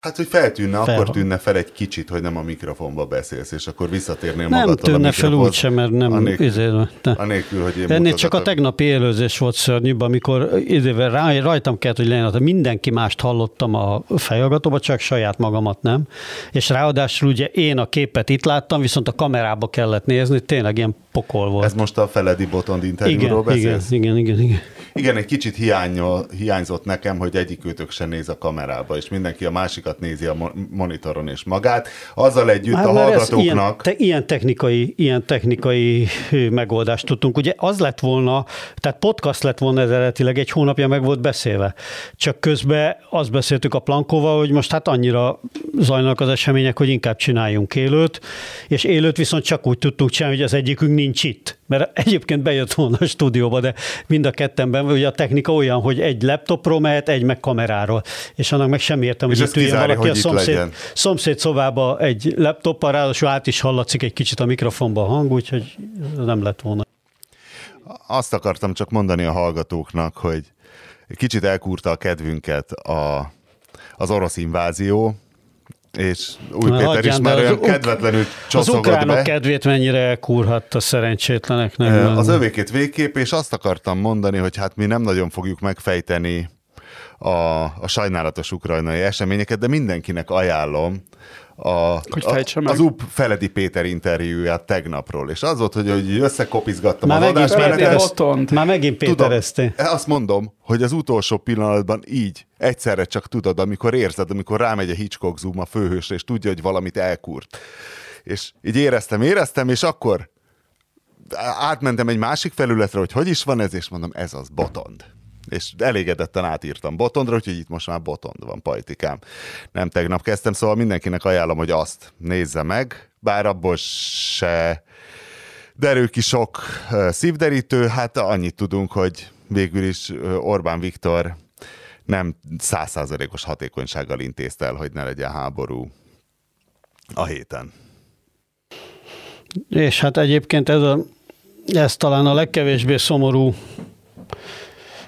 Hát, hogy feltűnne, fel... akkor tűnne fel egy kicsit, hogy nem a mikrofonba beszélsz, és akkor visszatérnél nem tűnne a fel úgy sem, mert nem... Anélkül, izé, de. anélkül hogy én Ennél csak a tegnapi élőzés volt szörnyűbb, amikor izével rá, rajtam kellett, hogy legyen, hogy mindenki mást hallottam a fejhallgatóba, csak saját magamat nem. És ráadásul ugye én a képet itt láttam, viszont a kamerába kellett nézni, tényleg ilyen pokol volt. Ez most a Feledi Botond interjúról igen, beszélsz? igen, igen, igen, igen. Igen, egy kicsit hiányol, hiányzott nekem, hogy egyik őtök sem néz a kamerába, és mindenki a másikat nézi a mo- monitoron és magát. Azzal együtt Hát, a ez hallgatóknak... Ilyen, te, ilyen, technikai, ilyen technikai megoldást tudtunk. Ugye az lett volna, tehát podcast lett volna eredetileg, egy hónapja meg volt beszélve. Csak közben azt beszéltük a Plankóval, hogy most hát annyira zajlanak az események, hogy inkább csináljunk élőt, és élőt viszont csak úgy tudtunk csinálni, hogy az egyikünk nincs itt. Mert egyébként bejött volna a stúdióba, de mind a kettenben, ugye a technika olyan, hogy egy laptopról mehet, egy meg kameráról. És annak meg sem értem, És hogy itt üljön valaki a hogy itt szomszéd, legyen. szomszéd szobába egy laptoppal, ráadásul át is hallatszik egy kicsit a mikrofonba a hang, úgyhogy nem lett volna. Azt akartam csak mondani a hallgatóknak, hogy kicsit elkúrta a kedvünket a, az orosz invázió, és Új Péter is hagyján, már az olyan uk- kedvetlenül Az csoszogott ukránok be. kedvét mennyire elkúrhatta szerencsétleneknek. Ö, Az övékét végképp, és azt akartam mondani, hogy hát mi nem nagyon fogjuk megfejteni a, a sajnálatos ukrajnai eseményeket, de mindenkinek ajánlom a, Hogy a, meg. az UP Feledi Péter interjúját tegnapról, és az volt, hogy, hogy összekopizgattam Már az Péter, Botond. már megint Péterezté. azt mondom, hogy az utolsó pillanatban így, egyszerre csak tudod, amikor érzed, amikor rámegy a Hitchcock zoom a főhősre, és tudja, hogy valamit elkúrt. És így éreztem, éreztem, és akkor átmentem egy másik felületre, hogy hogy is van ez, és mondom, ez az botond. És elégedetten átírtam botondra, úgyhogy itt most már botond van, pajtikám. Nem tegnap kezdtem, szóval mindenkinek ajánlom, hogy azt nézze meg, bár abból se derül ki sok szívderítő, hát annyit tudunk, hogy végül is Orbán Viktor nem százszázalékos hatékonysággal intézte el, hogy ne legyen háború a héten. És hát egyébként ez, a, ez talán a legkevésbé szomorú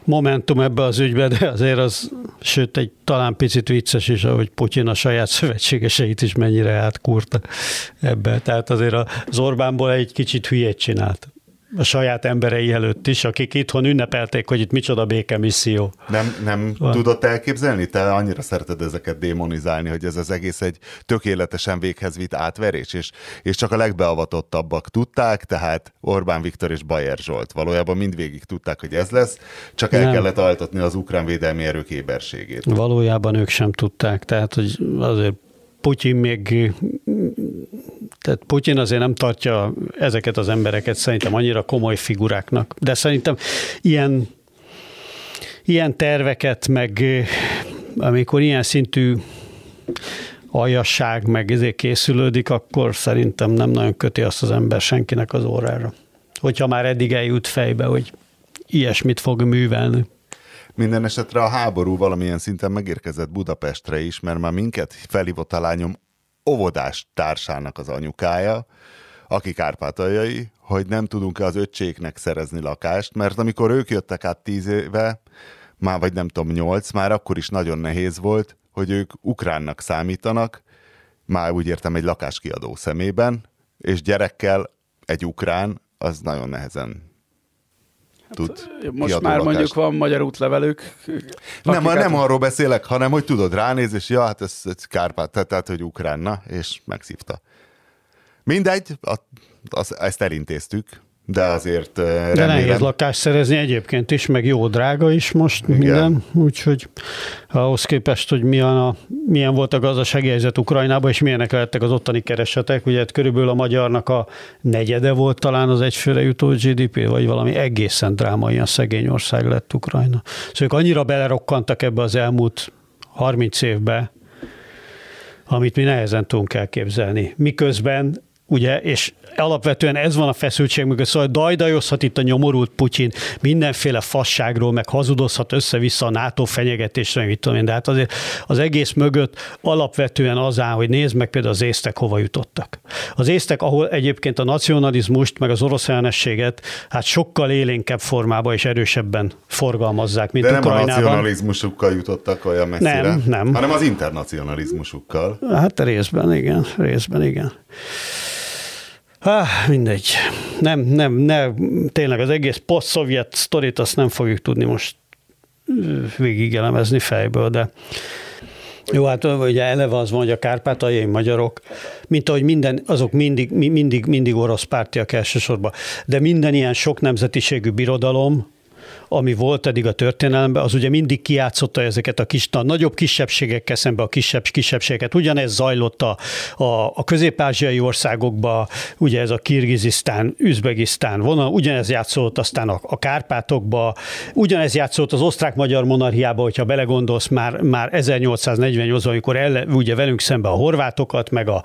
momentum ebbe az ügybe, de azért az, sőt, egy talán picit vicces is, ahogy Putyin a saját szövetségeseit is mennyire átkúrta ebbe. Tehát azért az Orbánból egy kicsit hülyét csinált. A saját emberei előtt is, akik itthon ünnepelték, hogy itt micsoda békemisszió. Nem, nem Van. tudod elképzelni? Te annyira szereted ezeket démonizálni, hogy ez az egész egy tökéletesen véghez vitt átverés, és, és csak a legbeavatottabbak tudták, tehát Orbán Viktor és Bajer Zsolt. Valójában mindvégig tudták, hogy ez lesz, csak el Nem. kellett altatni az ukrán védelmi erők éberségét. Valójában ők sem tudták, tehát hogy azért Putyin még, tehát Putyin azért nem tartja ezeket az embereket szerintem annyira komoly figuráknak, de szerintem ilyen, ilyen terveket, meg amikor ilyen szintű aljasság meg ezért készülődik, akkor szerintem nem nagyon köti azt az ember senkinek az órára. Hogyha már eddig eljut fejbe, hogy ilyesmit fog művelni. Minden esetre a háború valamilyen szinten megérkezett Budapestre is, mert már minket felhívott a lányom óvodás társának az anyukája, aki kárpátaljai, hogy nem tudunk-e az öccséknek szerezni lakást, mert amikor ők jöttek át tíz éve, már vagy nem tudom, nyolc, már akkor is nagyon nehéz volt, hogy ők ukránnak számítanak, már úgy értem egy lakáskiadó szemében, és gyerekkel egy ukrán, az nagyon nehezen tud Most már lakást. mondjuk van magyar útlevelük. Nem, akiket- nem arról beszélek, hanem hogy tudod, ránéz, és ja, hát ez, ez Kárpát, tehát, hogy ukrán, na, és megszívta. Mindegy, a, az, ezt elintéztük, de azért eh, De nehéz remélem, lakást szerezni egyébként is, meg jó drága is most Igen. Minden, úgyhogy ahhoz képest, hogy milyen, a, milyen volt a gazdasági helyzet Ukrajnában, és milyenek lettek az ottani keresetek, ugye hát körülbelül a magyarnak a negyede volt talán az egyfőre jutó GDP, vagy valami egészen drámai, ilyen szegény ország lett Ukrajna. Szóval ők annyira belerokkantak ebbe az elmúlt 30 évbe, amit mi nehezen tudunk elképzelni. Miközben ugye, és alapvetően ez van a feszültség mögött, szóval dajdajozhat itt a nyomorult Putyin mindenféle fasságról, meg hazudozhat össze-vissza a NATO fenyegetésre, mit tudom én, de hát azért az egész mögött alapvetően az áll, hogy nézd meg például az észtek hova jutottak. Az észtek, ahol egyébként a nacionalizmust, meg az orosz ellenességet hát sokkal élénkebb formában és erősebben forgalmazzák, mint De nem Ukrajnában. a nacionalizmusukkal jutottak olyan messzire, Nem, nem. hanem az internacionalizmusukkal. Hát részben, igen, részben, igen. Há, mindegy. Nem, nem, nem, tényleg az egész poszt-szovjet sztorit azt nem fogjuk tudni most végigelemezni fejből, de jó, hát ugye eleve az van, hogy a kárpátaljai magyarok, mint ahogy minden, azok mindig, mindig, mindig orosz pártiak elsősorban, de minden ilyen sok nemzetiségű birodalom, ami volt eddig a történelemben, az ugye mindig kiátszotta ezeket a kis, a nagyobb kisebbségekkel szemben a kisebb kisebbségeket. Ugyanez zajlott a, a, a közép-ázsiai országokban, ugye ez a Kirgizisztán, Üzbegisztán vonal, ugyanez játszott aztán a, a Kárpátokba, ugyanez játszott az osztrák-magyar monarchiába, hogyha belegondolsz, már, már 1848 amikor el, ugye velünk szemben a horvátokat, meg a,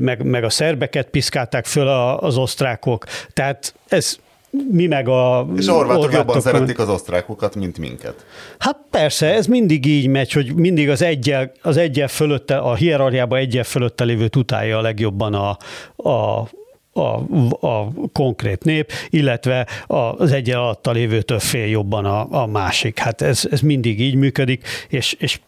meg, meg a szerbeket piszkálták föl az osztrákok. Tehát ez mi meg a És a horvátok jobban szeretik az osztrákokat, mint minket. Hát persze, ez mindig így megy, hogy mindig az egyel, az egyel fölötte, a hierarchiában egyel fölötte lévő utálja a legjobban a, a, a, a konkrét nép, illetve az egyel alatta lévőtől fél jobban a, a másik. Hát ez, ez mindig így működik, és, és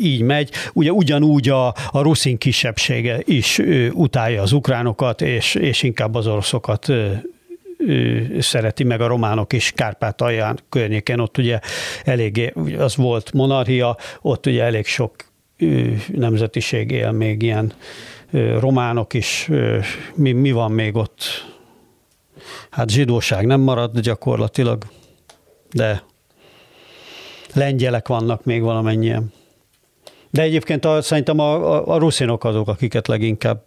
így megy. Ugye ugyanúgy a, a ruszin kisebbsége is ő, utálja az ukránokat, és, és inkább az oroszokat szereti meg a románok is Kárpátalján környéken, ott ugye eléggé, az volt monarchia, ott ugye elég sok nemzetiség él még ilyen románok is, mi, mi van még ott? Hát zsidóság nem marad gyakorlatilag, de lengyelek vannak még valamennyien. De egyébként a, szerintem a, a, a ruszinok azok, akiket leginkább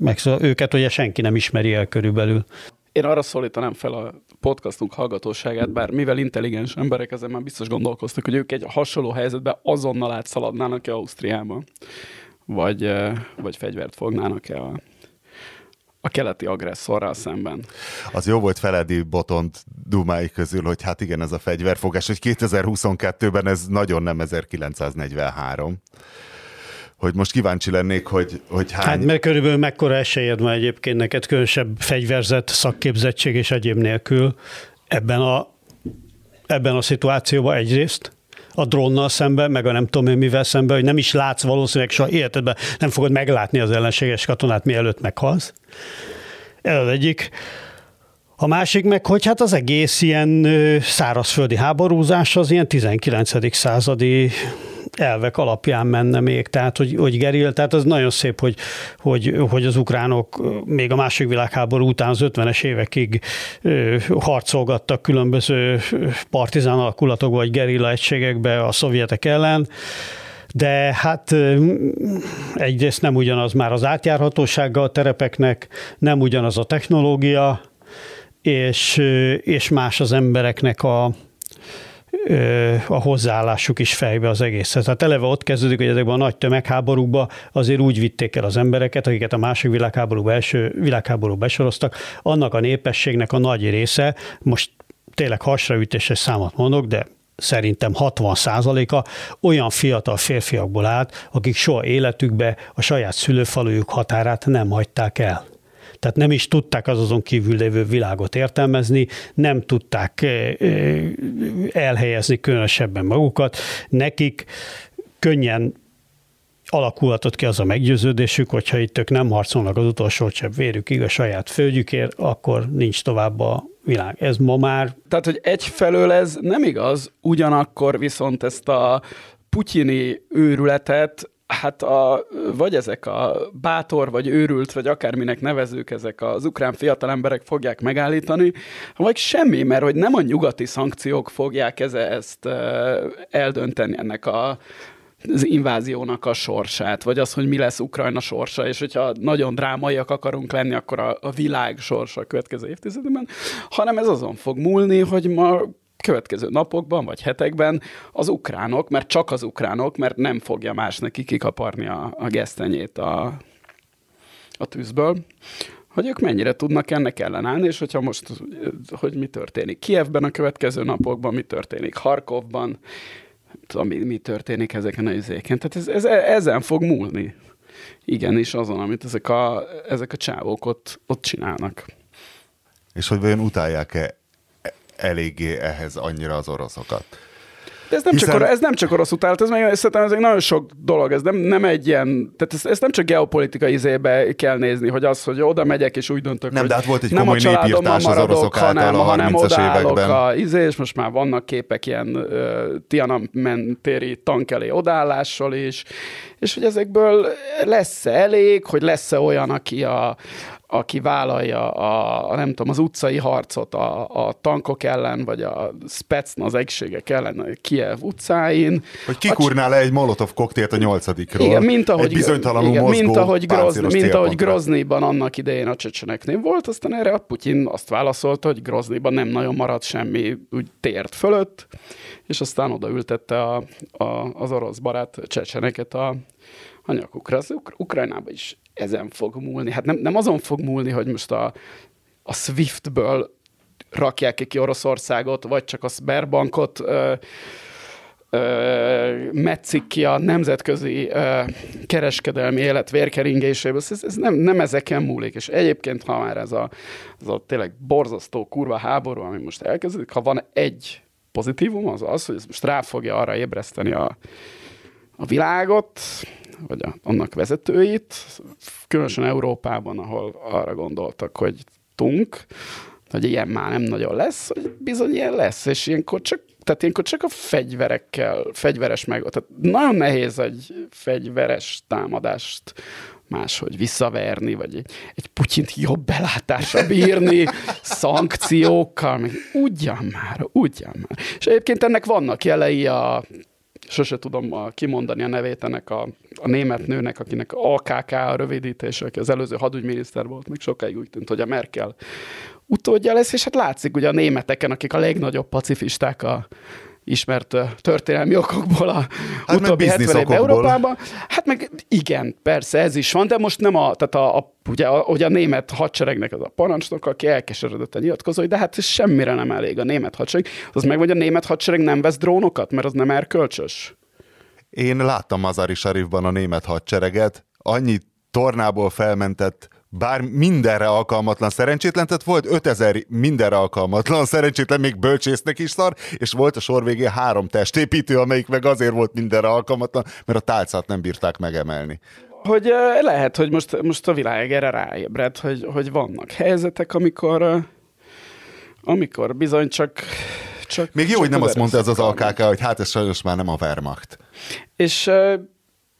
meg őket ugye senki nem ismeri el körülbelül. Én arra szólítanám fel a podcastunk hallgatóságát, bár mivel intelligens emberek ezen már biztos gondolkoztak, hogy ők egy hasonló helyzetben azonnal átszaladnának-e Ausztriába, vagy, vagy fegyvert fognának-e a, a keleti agresszorral szemben. Az jó volt Feledi Botont dumái közül, hogy hát igen, ez a fegyverfogás, hogy 2022-ben ez nagyon nem 1943 hogy most kíváncsi lennék, hogy, hogy hány... Hát mert körülbelül mekkora esélyed van egyébként neked különösebb fegyverzet, szakképzettség és egyéb nélkül ebben a, ebben a szituációban egyrészt, a drónnal szemben, meg a nem tudom én mivel szemben, hogy nem is látsz valószínűleg soha életedben, nem fogod meglátni az ellenséges katonát, mielőtt meghalsz. Ez az egyik. A másik meg, hogy hát az egész ilyen szárazföldi háborúzás az ilyen 19. századi elvek alapján menne még, tehát hogy, hogy geril, tehát az nagyon szép, hogy, hogy, hogy az ukránok még a második világháború után az 50-es évekig harcolgattak különböző partizán alakulatokba vagy gerilla egységekbe a szovjetek ellen, de hát egyrészt nem ugyanaz már az átjárhatósága a terepeknek, nem ugyanaz a technológia, és, és más az embereknek a, a hozzáállásuk is fejbe az egészet. Tehát eleve ott kezdődik, hogy ezekben a nagy tömegháborúkban azért úgy vitték el az embereket, akiket a második világháború első világháború besoroztak, annak a népességnek a nagy része, most tényleg hasraütéses számot mondok, de szerintem 60 a olyan fiatal férfiakból állt, akik soha életükbe a saját szülőfalujuk határát nem hagyták el. Tehát nem is tudták az azon kívül lévő világot értelmezni, nem tudták eh, eh, elhelyezni különösebben magukat. Nekik könnyen alakulhatott ki az a meggyőződésük, hogyha itt ők nem harcolnak az utolsó csepp vérükig a saját földjükért, akkor nincs tovább a világ. Ez ma már... Tehát, hogy egyfelől ez nem igaz, ugyanakkor viszont ezt a putyini őrületet hát a, vagy ezek a bátor, vagy őrült, vagy akárminek nevezők, ezek az ukrán fiatal emberek fogják megállítani, vagy semmi, mert hogy nem a nyugati szankciók fogják eze, ezt eldönteni ennek a az inváziónak a sorsát, vagy az, hogy mi lesz Ukrajna sorsa, és hogyha nagyon drámaiak akarunk lenni, akkor a, a világ sorsa a következő évtizedben, hanem ez azon fog múlni, hogy ma következő napokban vagy hetekben az ukránok, mert csak az ukránok, mert nem fogja más neki kikaparni a, a gesztenyét a, a tűzből, hogy ők mennyire tudnak ennek ellenállni, és hogyha most, hogy mi történik Kievben a következő napokban, mi történik Harkovban, tudom, mi, mi történik ezeken a izéken. Tehát ez, ez, ezen fog múlni. Igen, és azon, amit ezek a, ezek a csávók ott, ott csinálnak. És hogy vajon utálják-e eléggé ehhez annyira az oroszokat? De ez nem, Hiszen... csak, ez nem csak orosz utálat, ez, meg, szerintem ez egy nagyon sok dolog, ez nem, nem egy ilyen, tehát ezt, ezt nem csak geopolitikai izébe kell nézni, hogy az, hogy oda megyek és úgy döntök, nem, hogy de hát volt egy nem a családom maradok, az hanem, a hanem odaállok a izé, és most már vannak képek ilyen uh, Tiananmen téri tank elé odaállással is, és hogy ezekből lesz-e elég, hogy lesz-e olyan, aki a, aki vállalja a, a, nem tudom, az utcai harcot a, a tankok ellen, vagy a Spetsna az egységek ellen a Kiev utcáin. Hogy kikurnál le egy molotov koktélt a nyolcadikról. Igen, mint ahogy, egy bizonytalanul igen, mozgó mint ahogy, Grozni, mint ahogy Groznyban annak idején a csecseneknél volt, aztán erre a Putyin azt válaszolta, hogy Groznyban nem nagyon maradt semmi úgy tért fölött, és aztán odaültette a, a, az orosz barát csecseneket a, a nyakukra. Az Ukra- Ukrajnában is ezen fog múlni. Hát nem, nem azon fog múlni, hogy most a, a Swiftből rakják ki Oroszországot, vagy csak a Sberbankot ö, ö, metszik ki a nemzetközi ö, kereskedelmi élet vérkeringéséből. Ez, ez nem, nem ezeken múlik. És egyébként, ha már ez a, ez a tényleg borzasztó kurva háború, ami most elkezdődik, ha van egy pozitívum, az az, hogy ez most rá fogja arra ébreszteni a, a világot, vagy a, annak vezetőit, különösen Európában, ahol arra gondoltak, hogy tunk, hogy ilyen már nem nagyon lesz, hogy bizony ilyen lesz, és ilyenkor csak, tehát ilyenkor csak a fegyverekkel, fegyveres meg, tehát nagyon nehéz egy fegyveres támadást máshogy visszaverni, vagy egy, egy Putyint jobb belátásra bírni, szankciókkal, meg ugyan már, ugyan már. És egyébként ennek vannak jelei a sose tudom a, kimondani a nevét ennek a, a német nőnek, akinek AKK a rövidítése, aki az előző hadügyminiszter volt, még sokáig úgy tűnt, hogy a Merkel utódja lesz, és hát látszik ugye a németeken, akik a legnagyobb pacifisták a, ismert történelmi okokból a hát utóbbi 70 év Európában. Hát meg igen, persze ez is van, de most nem a, tehát a, a ugye a, ugye a német hadseregnek az a parancsnok, aki elkeseredett nyilatkozó, de hát semmire nem elég a német hadsereg. Az meg, hogy a német hadsereg nem vesz drónokat, mert az nem erkölcsös. Én láttam Mazari Sharifban a német hadsereget, annyi tornából felmentett bár mindenre alkalmatlan szerencsétlen, tehát volt 5000 mindenre alkalmatlan szerencsétlen, még bölcsésznek is szar, és volt a sor végén három testépítő, amelyik meg azért volt mindenre alkalmatlan, mert a tálcát nem bírták megemelni. Hogy lehet, hogy most, most a világ erre ráébred, hogy, hogy vannak helyzetek, amikor, amikor bizony csak csak, Még jó, csak hogy nem azt mondta ez az AKK, hogy hát ez sajnos már nem a Wehrmacht. És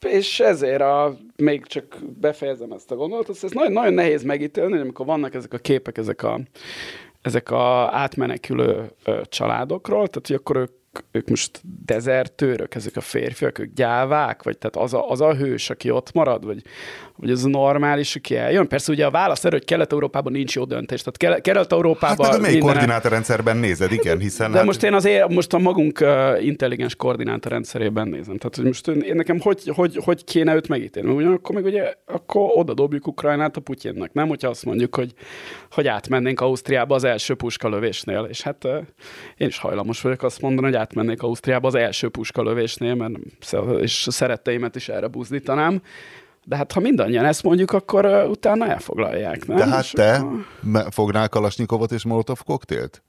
és ezért a, még csak befejezem ezt a gondolatot, ez nagyon, nagyon nehéz megítélni, hogy amikor vannak ezek a képek, ezek a, ezek a átmenekülő ö, családokról, tehát hogy akkor ők ők most dezertőrök, ezek a férfiak, ők gyávák, vagy tehát az a, az a hős, aki ott marad, vagy, az a normális, aki eljön? Persze ugye a válasz erő, hogy Kelet-Európában nincs jó döntés. Tehát Kelet-Európában... Hát meg a minden... koordinátorrendszerben nézed, igen, hiszen... De hát... most én azért most a magunk intelligens koordinátorrendszerében nézem. Tehát hogy most én, nekem hogy, hogy, hogy kéne őt megítélni? Ugyanakkor meg ugye akkor oda dobjuk Ukrajnát a Putyinnak, nem? Hogyha azt mondjuk, hogy, hogy átmennénk Ausztriába az első puskalövésnél. És hát én is hajlamos vagyok azt mondani, hogy átmennék Ausztriába az első puskalövésnél, mert és szeretteimet is erre buzdítanám. De hát ha mindannyian ezt mondjuk, akkor uh, utána elfoglalják, nem? De hát te akkor... fognál Kalasnyikovot és Molotov koktélt?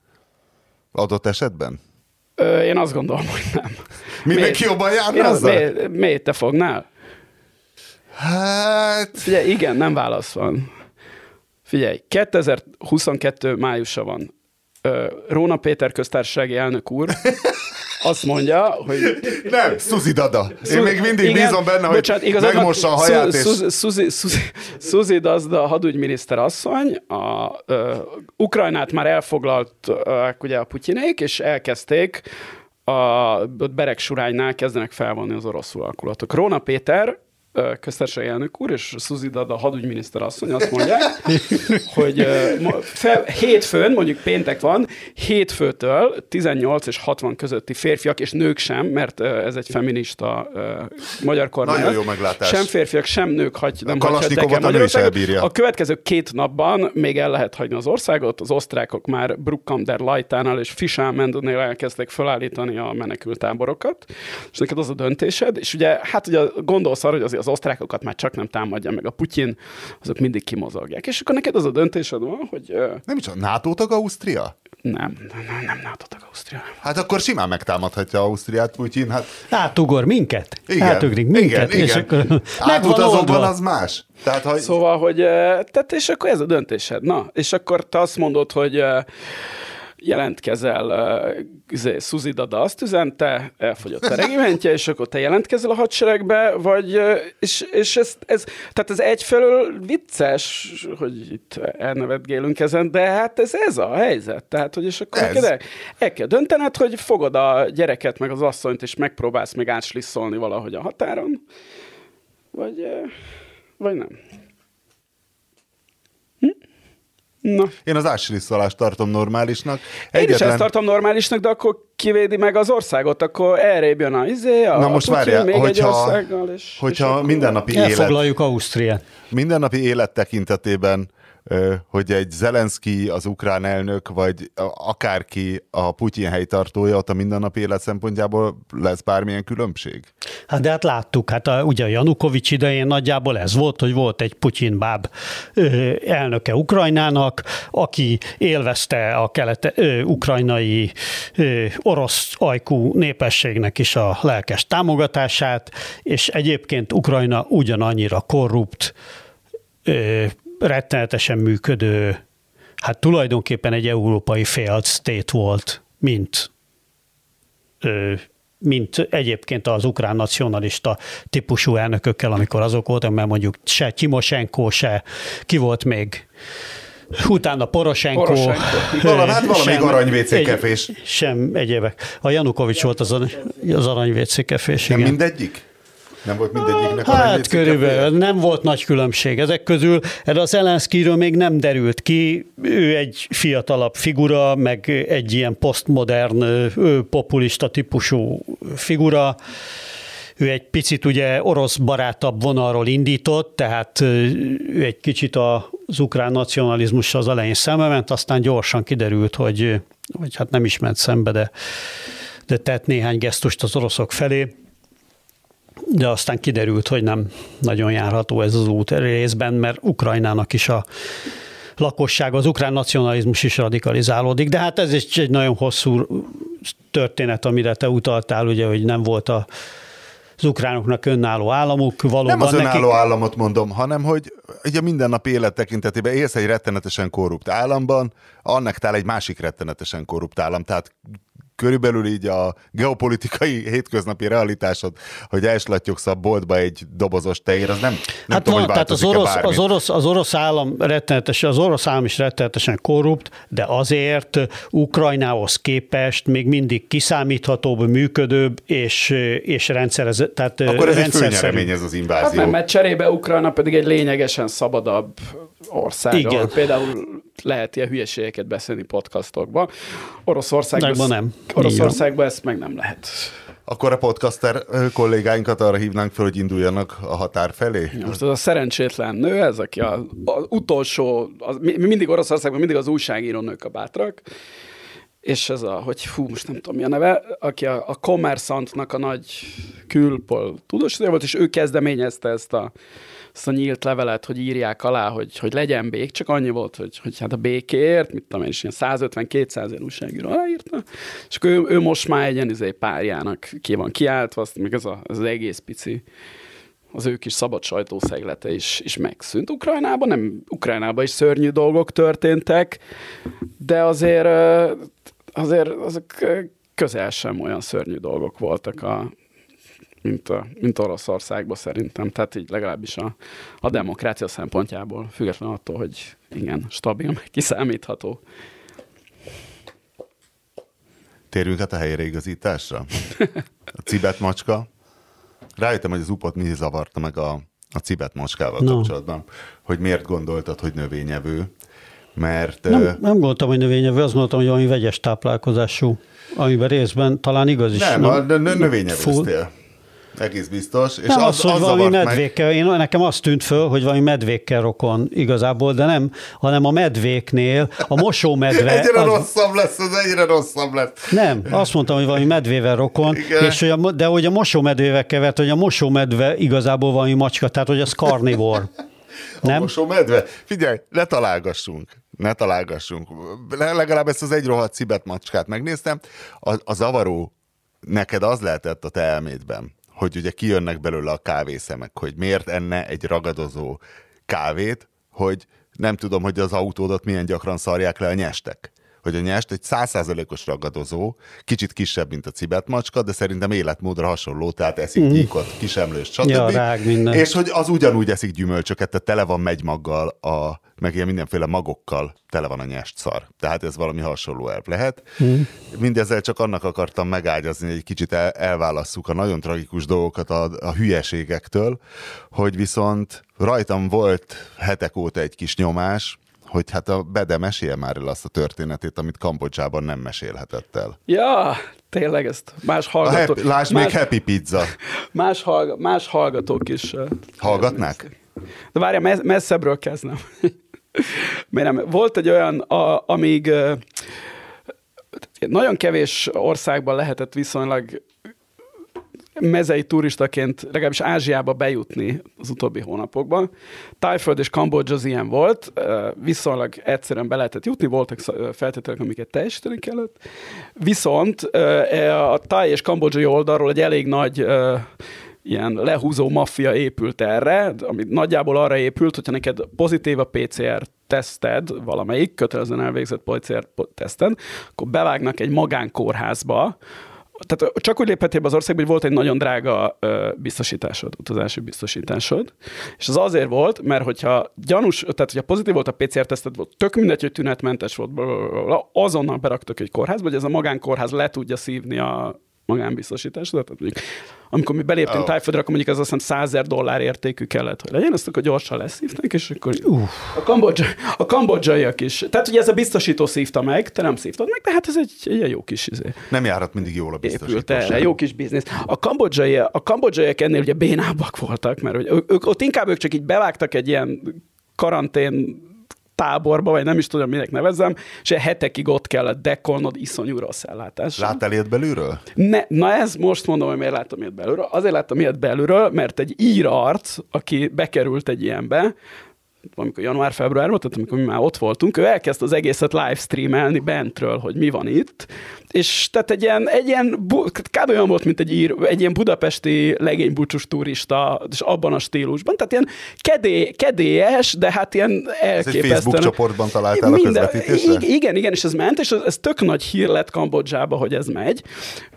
Adott esetben? Ö, én azt gondolom, hogy nem. Mindenki jobban járna miért, miért te fognál? Hát... Figyelj, igen, nem válasz van. Figyelj, 2022 májusa van. Róna Péter köztársasági elnök úr azt mondja, hogy... Nem, Suzi Dada. Én még mindig igen, bízom benne, hogy bocsánat, igazad, megmossa a haját. Suzi Dada hadügyminiszter asszony, a, uh, Ukrajnát már elfoglalt uh, ugye a Putyinék, és elkezdték a Berek suránynál kezdenek felvonni az orosz alakulatok. Róna Péter köztársasági elnök úr és Suzy Dada hadügyminiszter asszony azt mondják, hogy fel, hétfőn, mondjuk péntek van, hétfőtől 18 és 60 közötti férfiak és nők sem, mert ez egy feminista magyar kormány. Nagyon jó meglátás. Sem férfiak, sem nők hagy, nem hagyhatják el. A következő két napban még el lehet hagyni az országot, az osztrákok már Bruckander Lajtánál és Fischelmendnél elkezdték felállítani a menekültáborokat, és neked az a döntésed, és ugye, hát ugye gondolsz arra, hogy az, az osztrákokat már csak nem támadja meg a Putyin, azok mindig kimozogják. És akkor neked az a döntésed van, hogy... Nem is a NATO tag Ausztria? Nem, nem, nem NATO tag Ausztria. Hát akkor simán megtámadhatja Ausztriát Putyin. Hát... Átugor minket? Igen. Átugrik minket? Igen, és igen. akkor Átutazóban az más. Tehát, hogy... Szóval, hogy tehát, és akkor ez a döntésed. Na, és akkor te azt mondod, hogy jelentkezel, uh, Suzy Dada azt üzente, elfogyott a regimentje, és akkor te jelentkezel a hadseregbe, vagy, és, és ez, ez, tehát ez egyfelől vicces, hogy itt elnevetgélünk ezen, de hát ez ez a helyzet. Tehát, hogy és akkor ez. El, el kell döntened, hogy fogod a gyereket, meg az asszonyt, és megpróbálsz még átslisszolni valahogy a határon, vagy, vagy nem. Na. Én az ásriszolást tartom normálisnak. Egyetlen... Én is ezt tartom normálisnak, de akkor kivédi meg az országot, akkor erre jön a izé, a, Na most várjál, még hogyha, egy és, hogyha és mindennapi élet... Elfoglaljuk Ausztriát. Mindennapi élet tekintetében hogy egy Zelenszky, az ukrán elnök, vagy akárki a Putyin helytartója ott a mindennapi élet szempontjából lesz bármilyen különbség? Hát de hát láttuk, hát a, ugye a Janukovics idején nagyjából ez volt, hogy volt egy Putyin báb elnöke Ukrajnának, aki élvezte a kelet, ukrajnai orosz ajkú népességnek is a lelkes támogatását, és egyébként Ukrajna ugyanannyira korrupt, rettenetesen működő, hát tulajdonképpen egy európai failed state volt, mint mint egyébként az ukrán nacionalista típusú elnökökkel, amikor azok voltak, mert mondjuk se Timosenko, se ki volt még utána Poroshenko. Poroshenko. Valami, hát valamelyik aranyvécékefés. Egy, sem egyébek. A Janukovics volt az, az aranyvécékefés. Nem mindegyik? Nem volt mindegyiknek a Hát körülbelül nem volt nagy különbség. Ezek közül erre az Zelenszkiről még nem derült ki. Ő egy fiatalabb figura, meg egy ilyen posztmodern, populista típusú figura. Ő egy picit ugye orosz barátabb vonalról indított, tehát ő egy kicsit az ukrán nacionalizmus az elején szembe ment, aztán gyorsan kiderült, hogy, hogy hát nem is ment szembe, de, de tett néhány gesztust az oroszok felé de aztán kiderült, hogy nem nagyon járható ez az út részben, mert Ukrajnának is a lakosság, az ukrán nacionalizmus is radikalizálódik, de hát ez is egy nagyon hosszú történet, amire te utaltál, ugye, hogy nem volt a az ukránoknak önálló államuk. Valóban nem az önálló nekik... államot mondom, hanem hogy ugye a mindennapi élet tekintetében élsz egy rettenetesen korrupt államban, annak tál egy másik rettenetesen korrupt állam, tehát körülbelül így a geopolitikai hétköznapi realitásod, hogy elslattyogsz a boltba egy dobozos tejér, az nem, nem hát tudom, van, hogy tehát az orosz, az, orosz, az orosz állam rettenetes, az orosz állam is rettenetesen korrupt, de azért Ukrajnához képest még mindig kiszámíthatóbb, működőbb és, és rendszerez, tehát Akkor ez egy főnyeremény ez az invázió. Hát nem, mert cserébe Ukrajna pedig egy lényegesen szabadabb ország, Igen. például lehet ilyen hülyeségeket beszélni podcastokban. Oroszországban, nem. Oroszországban ezt meg nem lehet. Akkor a podcaster kollégáinkat arra hívnánk fel, hogy induljanak a határ felé? Most az a szerencsétlen nő, ez, aki az, utolsó, az, mindig Oroszországban mindig az újságíró nők a bátrak, és ez a, hogy fú, most nem tudom mi a neve, aki a, a Commerçantnak a nagy külpol tudósítja volt, és ő kezdeményezte ezt a azt a nyílt levelet, hogy írják alá, hogy, hogy legyen bék, csak annyi volt, hogy, hogy hát a békért, mit tudom én, és ilyen 150-200 ilyen újságíró aláírta, és akkor ő, ő, most már egy ilyen izé párjának ki van kiáltva, azt még ez, a, ez az egész pici az ő kis szabad sajtószeglete is, is megszűnt. Ukrajnában nem, Ukrajnában is szörnyű dolgok történtek, de azért, azért azok közel sem olyan szörnyű dolgok voltak a, mint, a, mint Oroszországban szerintem. Tehát így legalábbis a, a demokrácia szempontjából, függetlenül attól, hogy igen, stabil, meg kiszámítható. Térjünk át a helyreigazításra. A cibet macska. Rájöttem, hogy az upot mi zavarta meg a a cibet macskával No. kapcsolatban, hogy miért gondoltad, hogy növényevő. Mert Nem, nem gondoltam, hogy növényevő, azt gondoltam, hogy valami vegyes táplálkozású, amiben részben talán igaz is. nem, nö- növényevőztél. Egész biztos. És Nem az, az, hogy az valami zavart meg, medvékkel, én, nekem azt tűnt föl, hogy valami medvékkel rokon igazából, de nem, hanem a medvéknél, a mosómedve... Egyre az, rosszabb lesz, az egyre rosszabb lesz. Nem, azt mondtam, hogy valami medvével rokon, Igen. és hogy a, de hogy a mosómedvével kevert, hogy a mosómedve igazából valami macska, tehát hogy az carnivore. Nem? A mosómedve? Figyelj, ne találgassunk. Ne találgassunk. Le- Legalább ezt az egy rohadt cibet macskát megnéztem. A, a zavaró neked az lehetett a te elmédben, hogy ugye kijönnek belőle a kávészemek, hogy miért enne egy ragadozó kávét, hogy nem tudom, hogy az autódat milyen gyakran szarják le a nyestek. Hogy a nyest egy százszázalékos ragadozó, kicsit kisebb, mint a cibetmacska, de szerintem életmódra hasonló, tehát eszik gyíkot, kisemlős, stb. Ja, rág minden. És hogy az ugyanúgy eszik gyümölcsöket, tehát tele van megymaggal, a, meg ilyen mindenféle magokkal tele van a nyest szar. Tehát ez valami hasonló elv lehet. Mm. Mindezzel csak annak akartam megágyazni, hogy egy kicsit el, elválasszuk a nagyon tragikus dolgokat a, a hülyeségektől, hogy viszont rajtam volt hetek óta egy kis nyomás, hogy hát a Bede mesélje már el azt a történetét, amit Kambodzsában nem mesélhetett el. Ja, tényleg ezt más hallgatók... happy, lásd más, még Happy Pizza. más, hallg, más hallgatók is... Hallgatnák? De várjál, mess- messzebbről kezdem. Miért nem? Volt egy olyan, a, amíg nagyon kevés országban lehetett viszonylag mezei turistaként legalábbis Ázsiába bejutni az utóbbi hónapokban. Tájföld és Kambodzsa az ilyen volt, viszonylag egyszerűen be lehetett jutni, voltak feltételek, amiket teljesíteni kellett. Viszont e a táj és kambodzsai oldalról egy elég nagy ilyen lehúzó maffia épült erre, ami nagyjából arra épült, hogyha neked pozitív a PCR teszted, valamelyik kötelezően elvégzett PCR teszted, akkor bevágnak egy magánkórházba, tehát csak úgy léphetél be az országba, hogy volt egy nagyon drága biztosításod, utazási biztosításod, és az azért volt, mert hogyha gyanús, tehát hogyha pozitív volt a PCR-teszted, volt tök mindegy, hogy tünetmentes volt, blablabla, azonnal beraktak egy kórházba, hogy ez a magánkórház le tudja szívni a magánbiztosításodat. Tehát mondjuk, amikor mi beléptünk Oh. Tájföldre, akkor mondjuk ez azt hiszem 100 ezer dollár értékű kellett, hogy legyen, azt akkor gyorsan leszívták, és akkor a, kambodzsa, a kambodzsaiak is. Tehát ugye ez a biztosító szívta meg, te nem szívtad meg, de hát ez egy, egy jó kis izé Nem járhat mindig jól a épült biztosítás. erre, jó kis biznisz. A kambodzsai, a kambodzsaiak ennél ugye bénábbak voltak, mert ők, ők, ott inkább ők csak így bevágtak egy ilyen karantén táborba, vagy nem is tudom, minek nevezzem, és hetekig ott kellett dekolnod iszonyú rossz ellátás. Láttál ilyet belülről? Ne, na ez most mondom, hogy miért láttam ilyet belülről. Azért láttam ilyet belülről, mert egy ír arc, aki bekerült egy ilyenbe, amikor január-februárban, tehát amikor mi már ott voltunk, ő elkezdte az egészet livestreamelni bentről, hogy mi van itt, és tehát egy ilyen, egy ilyen kb. olyan volt, mint egy, ír, egy ilyen budapesti legénybúcsús turista, és abban a stílusban, tehát ilyen kedé, kedélyes, de hát ilyen elképesztően... Facebook csoportban találtál a közvetítésre? ig- Igen, igen, és ez ment, és ez, ez tök nagy hír lett Kambodzsába, hogy ez megy,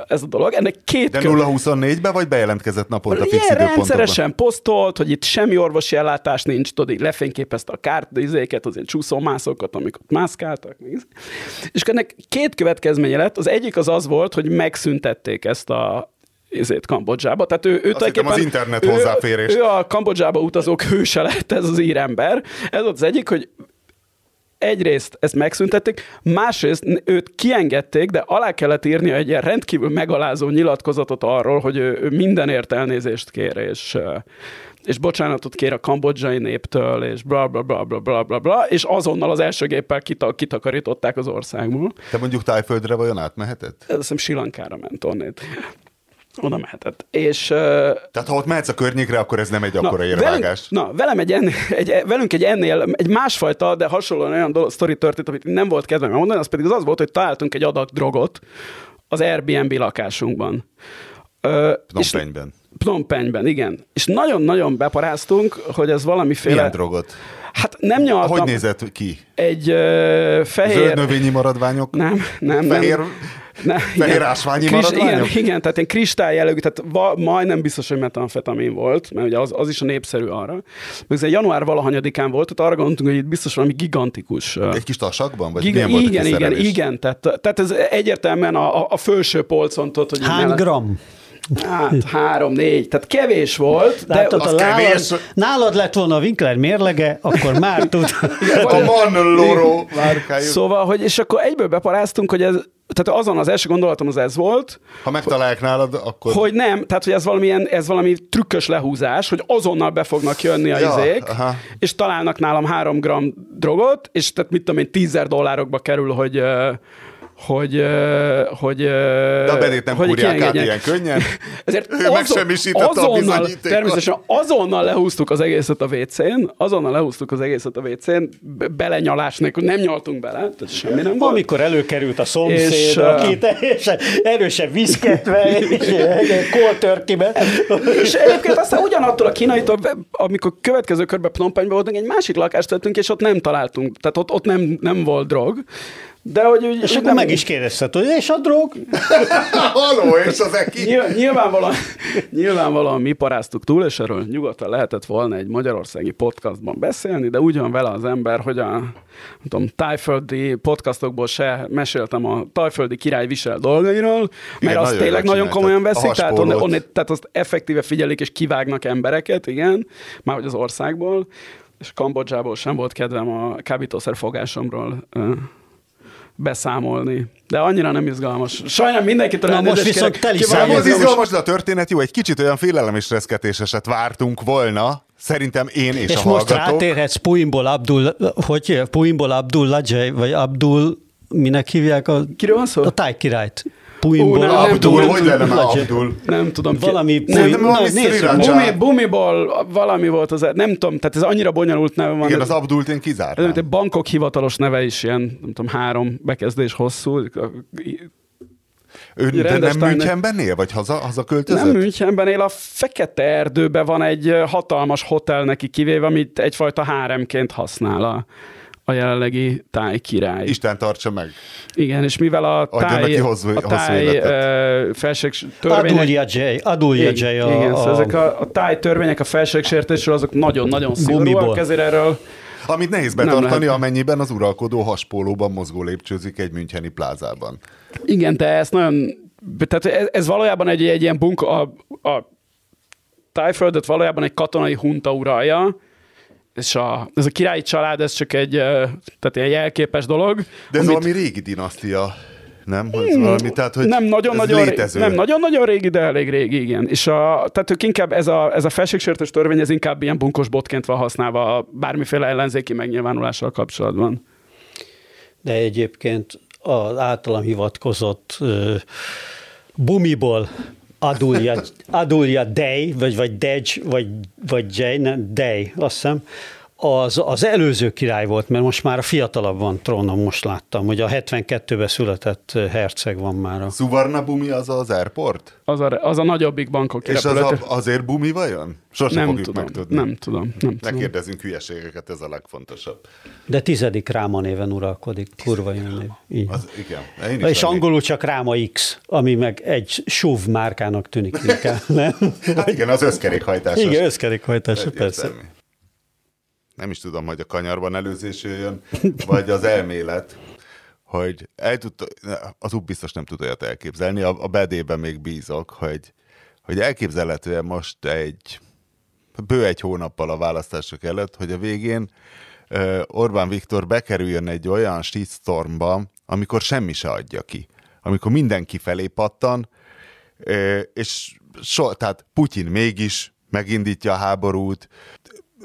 ez a dolog. Ennek két De kö- 0-24-be, vagy bejelentkezett naponta fix Ilyen időpontokban? rendszeresen posztolt, hogy itt semmi orvosi ellátás nincs, tudod, így lefényképezte a kárt, izéket, az ilyen csúszómászokat, amik ott mászkáltak. És ennek két következménye lett. Az egyik az az volt, hogy megszüntették ezt a ezért Kambodzsába. Tehát ő, ő tulajdonképpen- az internet ő- hozzáférés. Ő a Kambodzsába utazók hőse lett, ez az írember. Ez az egyik, hogy egyrészt ezt megszüntették, másrészt őt kiengedték, de alá kellett írnia egy ilyen rendkívül megalázó nyilatkozatot arról, hogy ő, ő mindenért elnézést kér, és, és bocsánatot kér a kambodzsai néptől, és bla bla bla bla bla bla, bla és azonnal az első géppel kita- kitakarították az országból. Te mondjuk Tájföldre vajon átmehetett? Ez azt hiszem Sri Lankára ment onnét. Oda mehetett. És Tehát ha ott mehetsz a környékre, akkor ez nem egy akkora velünk, érvágás. na, velem egy, ennél, egy, velünk egy ennél, egy másfajta, de hasonlóan olyan dolog, sztori történt, amit nem volt kedvem mondani, az pedig az, az volt, hogy találtunk egy adag drogot az Airbnb lakásunkban. Ö, és- Phnom Penhben. Igen. És nagyon-nagyon beparáztunk, hogy ez valamiféle... Milyen drogot? Hát nem nyaltam. Hogy nézett ki? Egy ö, fehér... Zöld növényi maradványok? Nem, nem, Fehér, nem. Ne, fehér ásványi igen, maradványok? igen, tehát ilyen kristály jellegű, tehát va, majdnem biztos, hogy metamfetamin volt, mert ugye az, az is a népszerű arra. Meg ez egy január valahanyadikán volt, tehát arra gondoltunk, hogy itt biztos valami gigantikus. Egy kis tasakban? Vagy giga, milyen volt a igen, igen, igen, tehát, tehát ez egyértelműen a, a, a felső polcon tudod, hogy Hány gram? Hát három, négy, tehát kevés volt, de Látod, az a nálad, kevés. nálad lett volna a Winkler mérlege, akkor már tud. A Manloro márkájú. Szóval, hogy és akkor egyből beparáztunk, hogy ez, tehát azon az első gondolatom az ez volt, Ha megtalálják nálad, akkor... hogy nem, tehát hogy ez valamilyen, ez valami trükkös lehúzás, hogy azonnal be fognak jönni a Ja, izék, aha. és találnak nálam három gram drogot, és tehát mit tudom én, tízzer dollárokba kerül, hogy hogy, hogy, De a bedét nem hogy kúrják át ilyen könnyen. Ezért Ő megsemmisítette a azonnal, bizonyítékot. természetesen azonnal lehúztuk az egészet a WC-n, azonnal lehúztuk az egészet a WC-n, be- belenyalás nélkül, nem nyaltunk bele, tehát semmi nem volt. Amikor előkerült a szomszéd, És, aki teljesen erősen viszketve, és koltörkibe. És egyébként aztán ugyanattól a kínaitól, amikor következő körben Phnom Penhbe voltunk, egy másik lakást tettünk, és ott nem találtunk, tehát ott, ott nem, nem volt drog. De hogy És úgy akkor meg is kérdezted, hogy és a drog? Haló, és az eki? Nyilván, nyilvánvalóan, nyilvánvalóan mi paráztuk túl, és erről nyugodtan lehetett volna egy magyarországi podcastban beszélni, de úgy van vele az ember, hogy a nem tudom, tájföldi podcastokból se meséltem a tájföldi király visel dolgairól, mert Igen, azt nagyon tényleg nagyon komolyan veszik, tehát, on, haspólót. on, tehát azt effektíve figyelik és kivágnak embereket, igen, már hogy az országból, és Kambodzsából sem volt kedvem a kábítószer fogásomról beszámolni. De annyira nem izgalmas. Sajnálom mindenkitől Na, most viszont teli izgalmas? izgalmas, de a történet jó. Egy kicsit olyan félelem és reszketéseset vártunk volna. Szerintem én és, És a most hallgatók. rátérhetsz Puimból Abdul, hogy? Puimból Abdul Lajay, vagy Abdul, minek hívják a, Kiről van szó? a táj királyt? Puimból nem, nem Abdul, tudom, hogy lenne már. Abdul? Nem tudom. Valami Nem, Puim- valami. Bumi, Bumiból valami volt az, nem tudom, tehát ez annyira bonyolult neve van. Igen, ez, az Abdult én ez kizártam. egy bankok hivatalos neve is ilyen, nem tudom, három bekezdés hosszú. Ő, de nem Münchenben él, vagy haza, haza költözött? Nem Münchenben él, a Fekete Erdőben van egy hatalmas hotel neki kivéve, amit egyfajta háremként használ a, a jelenlegi táj király. Isten tartsa meg. Igen, és mivel a Adja táj, neki hosszú- a táj felség törvények... Adulja Jay, Adulja Jay a, igen, a, szóval ezek a, a táj törvények a felségsértésről azok nagyon-nagyon szigorúak, ezért erről Amit nehéz betartani, amennyiben az uralkodó haspólóban mozgó lépcsőzik egy Müncheni plázában. Igen, de ez nagyon... Tehát ez, ez valójában egy, egy ilyen bunk, a, a tájföldet valójában egy katonai hunta uralja, és a, ez a királyi család, ez csak egy, tehát egy jelképes dolog. De ez amit- valami régi dinasztia, nem? Hogy ez valami, tehát, hogy nem nagyon-nagyon régi, létező. nem nagyon-nagyon régi, de elég régi, igen. És a, tehát ők inkább ez a, ez a felségsértős törvény, ez inkább ilyen bunkos botként van használva bármiféle ellenzéki megnyilvánulással kapcsolatban. de egyébként az általam hivatkozott uh, Bumiból Adulja, Adulja Day, vagy, vagy Dej, vagy, vagy Jay, nem, Day, azt hiszem, az, az előző király volt, mert most már a fiatalabb van trónon, most láttam, hogy a 72-ben született herceg van már. A... Suvarnabhumi az az airport? Az a, az a nagyobbik bankok És az a, azért bumi vajon? Sose nem fogjuk tudom, megtudni. nem tudom, nem Ne tudom. kérdezzünk hülyeségeket, ez a legfontosabb. De tizedik Ráma néven uralkodik, kurva jó név. Így. Az, igen. Én is És lennék. angolul csak Ráma X, ami meg egy SUV márkának tűnik inkább, nem? Hát igen, az összkerékhajtásos. Igen, összkerékhajtású, persze. Egyértelmű. Nem is tudom, hogy a kanyarban előzés jöjjön, vagy az elmélet, hogy el tudta, az UB biztos nem tud olyat elképzelni, a, a bedében még bízok, hogy, hogy elképzelhetően most egy bő egy hónappal a választások előtt, hogy a végén Orbán Viktor bekerüljön egy olyan shitstormba, amikor semmi se adja ki. Amikor mindenki felé pattan, és so, tehát Putyin mégis megindítja a háborút,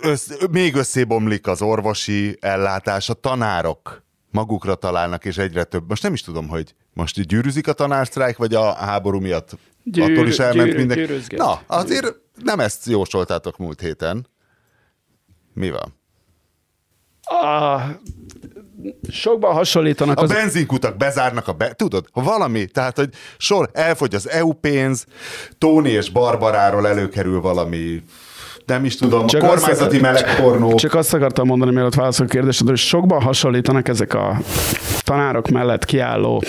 össz, még összébomlik az orvosi ellátás, a tanárok magukra találnak, és egyre több. Most nem is tudom, hogy most gyűrűzik a tanársztrájk, vagy a háború miatt Gyűr- attól is elment gyűr- mindenki. gyűrűzget. Na, azért nem ezt jósoltátok múlt héten. Mi van? Ah, sokban hasonlítanak A az... benzinkutak bezárnak a be... Tudod, valami, tehát, hogy sor, elfogy az EU pénz, Tóni és Barbaráról előkerül valami nem is tudom, Csak csak azt- kormányzati melegpornó. Csak azt akartam mondani, mielőtt válaszolok a kérdésedre, hogy sokban hasonlítanak ezek a tanárok mellett kiálló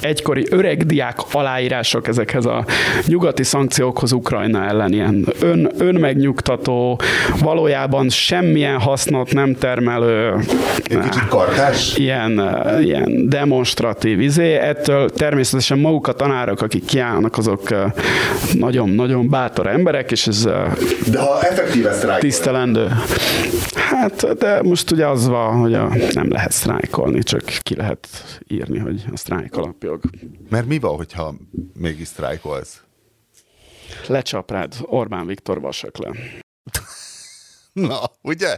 egykori öreg diák aláírások ezekhez a nyugati szankciókhoz Ukrajna ellen ilyen ön, önmegnyugtató, valójában semmilyen hasznot nem termelő Egy kicsit kartás. ilyen, ilyen demonstratív izé. Ettől természetesen maguk a tanárok, akik kiállnak, azok nagyon-nagyon bátor emberek, és ez De ha effektíve sztrájk. tisztelendő. Hát, de most ugye az van, hogy a, nem lehet sztrájkolni, csak ki lehet írni, hogy a sztrájk alapjog. Mert mi van, hogyha mégis sztrájkolsz? Lecsap rád Orbán Viktor vasak le. Na, ugye?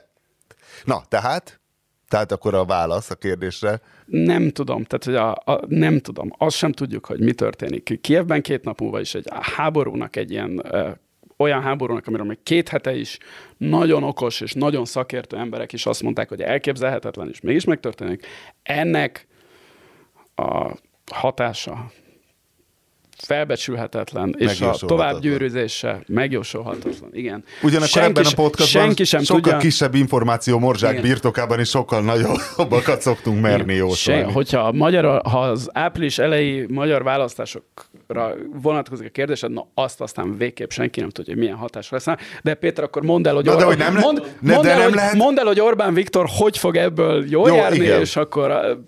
Na, tehát? Tehát akkor a válasz a kérdésre. Nem tudom, tehát hogy a, a, nem tudom, azt sem tudjuk, hogy mi történik. Kievben két nap múlva is egy háborúnak egy ilyen olyan háborúnak, amiről még két hete is nagyon okos és nagyon szakértő emberek is azt mondták, hogy elképzelhetetlen, és mégis megtörténik. Ennek a hatása felbecsülhetetlen, és a Megjósolhatatlan. továbbgyűrűzése megjósolhatatlan. Igen. Ugyanakkor senki, ebben a podcastban senki sem sokkal tudja, kisebb információ morzsák Igen. birtokában is sokkal nagyobbakat szoktunk merni jósolni. hogyha a magyar, ha az április elejé magyar választásokra vonatkozik a kérdésed, na azt aztán végképp senki nem tudja, hogy milyen hatás lesz. De Péter, akkor mondd el, hogy, Na, de hogy nem le- mond, ne- mondd de el, nem hogy, lehet- mondd el, hogy Orbán Viktor hogy fog ebből jól Jó, járni, igen. és akkor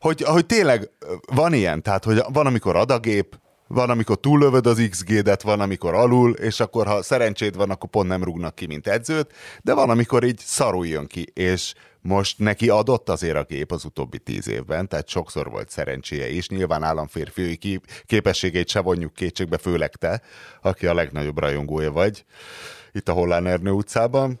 hogy, hogy tényleg van ilyen, tehát hogy van, amikor ad a gép, van, amikor túllövöd az XG-det, van, amikor alul, és akkor, ha szerencséd van, akkor pont nem rúgnak ki, mint edzőt, de van, amikor így szarul jön ki, és most neki adott azért a gép az utóbbi tíz évben, tehát sokszor volt szerencséje is. Nyilván államférfiai ki- képességeit se vonjuk kétségbe, főleg te, aki a legnagyobb rajongója vagy itt a Hollán Ernő utcában.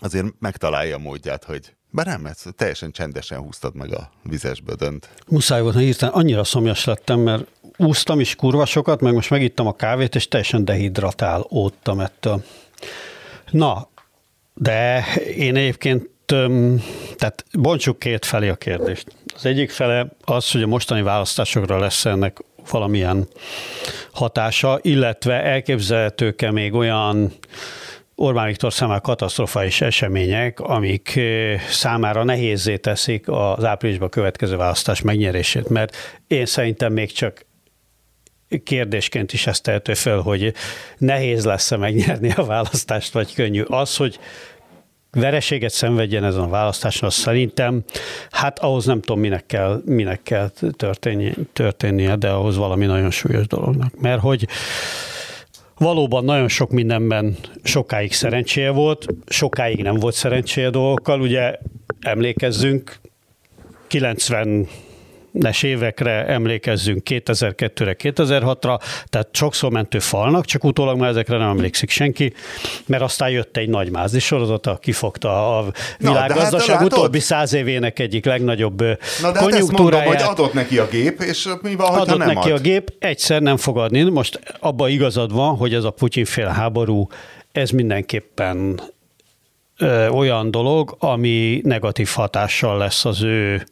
Azért megtalálja a módját, hogy bár nem, ez teljesen csendesen húztad meg a vizes bödönt. Muszáj volt, hogy hirtelen annyira szomjas lettem, mert úsztam is kurva sokat, meg most megittam a kávét, és teljesen dehidratál óttam ettől. Na, de én egyébként, tehát bontsuk két felé a kérdést. Az egyik fele az, hogy a mostani választásokra lesz ennek valamilyen hatása, illetve elképzelhetők-e még olyan Orbán Viktor számára katasztrofális események, amik számára nehézé teszik az áprilisban következő választás megnyerését, mert én szerintem még csak kérdésként is ezt tehető fel, hogy nehéz lesz-e megnyerni a választást, vagy könnyű. Az, hogy vereséget szenvedjen ezen a választáson, az szerintem, hát ahhoz nem tudom, minek kell, minek kell történnie, történnie, de ahhoz valami nagyon súlyos dolognak. Mert hogy valóban nagyon sok mindenben sokáig szerencséje volt, sokáig nem volt szerencséje dolgokkal. Ugye emlékezzünk, 90 es évekre emlékezzünk 2002-re, 2006-ra, tehát sokszor mentő falnak, csak utólag már ezekre nem emlékszik senki, mert aztán jött egy nagy mázli sorozata, kifogta a világgazdaság látod? utóbbi száz évének egyik legnagyobb Na de hát ezt mondom, konjunktúráját hogy adott neki a gép, és mi van, adott nem neki ad? a gép, egyszer nem fog adni. Most abban igazad van, hogy ez a Putyin-féle háború, ez mindenképpen olyan dolog, ami negatív hatással lesz az ő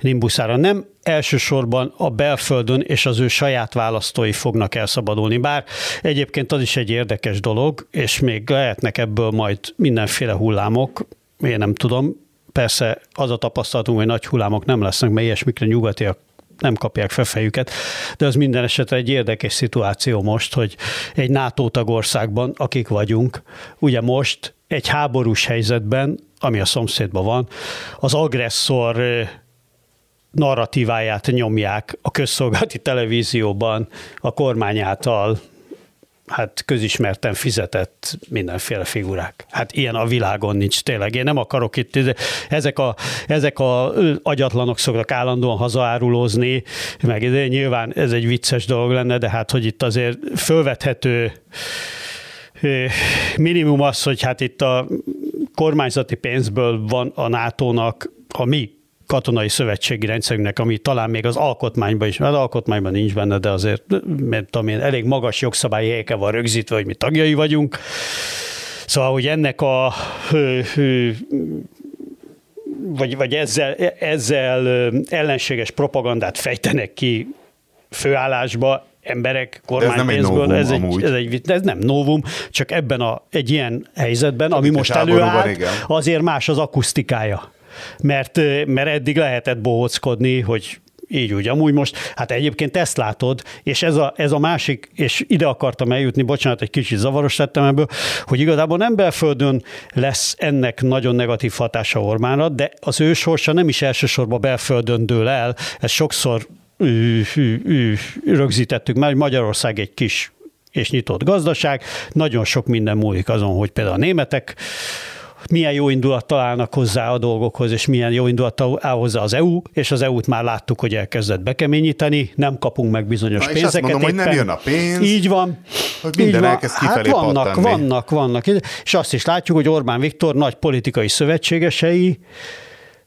nimbuszára. Nem elsősorban a belföldön és az ő saját választói fognak elszabadulni. Bár egyébként az is egy érdekes dolog, és még lehetnek ebből majd mindenféle hullámok, én nem tudom, persze az a tapasztalatunk, hogy nagy hullámok nem lesznek, mert ilyesmikre nyugatiak nem kapják fel fejüket, de az minden esetre egy érdekes szituáció most, hogy egy NATO tagországban, akik vagyunk, ugye most egy háborús helyzetben, ami a szomszédban van, az agresszor narratíváját nyomják a közszolgálati televízióban a kormány által hát közismerten fizetett mindenféle figurák. Hát ilyen a világon nincs tényleg. Én nem akarok itt, ezek a, ezek a agyatlanok szoktak állandóan hazaárulózni, meg nyilván ez egy vicces dolog lenne, de hát hogy itt azért fölvethető minimum az, hogy hát itt a kormányzati pénzből van a NATO-nak a mi katonai szövetségi rendszerünknek, ami talán még az alkotmányban is, az alkotmányban nincs benne, de azért, mert tudom én, elég magas jogszabályi helyeke van rögzítve, hogy mi tagjai vagyunk. Szóval, hogy ennek a vagy, vagy ezzel, ezzel ellenséges propagandát fejtenek ki főállásba, emberek kormánypénzből. novum ez, egy, ez, egy, ez nem novum, csak ebben a, egy ilyen helyzetben, ami most igen. azért más az akusztikája. Mert, mert eddig lehetett bohóckodni, hogy így úgy. Amúgy most, hát egyébként ezt látod, és ez a, ez a másik, és ide akartam eljutni, bocsánat, egy kicsit zavaros lettem ebből, hogy igazából nem belföldön lesz ennek nagyon negatív hatása Orbánra, de az ő sorsa nem is elsősorban belföldön dől el, ez sokszor ű, ű, ű, rögzítettük már, hogy Magyarország egy kis és nyitott gazdaság, nagyon sok minden múlik azon, hogy például a németek milyen jó indulat találnak hozzá a dolgokhoz, és milyen jó indulat áll hozzá az EU, és az EU-t már láttuk, hogy elkezdett bekeményíteni, nem kapunk meg bizonyos Na, pénzeket. És azt mondom, éppen. hogy nem jön a pénz. Így van. Hogy minden így van. hát vannak, pattanni. vannak, vannak. És azt is látjuk, hogy Orbán Viktor nagy politikai szövetségesei,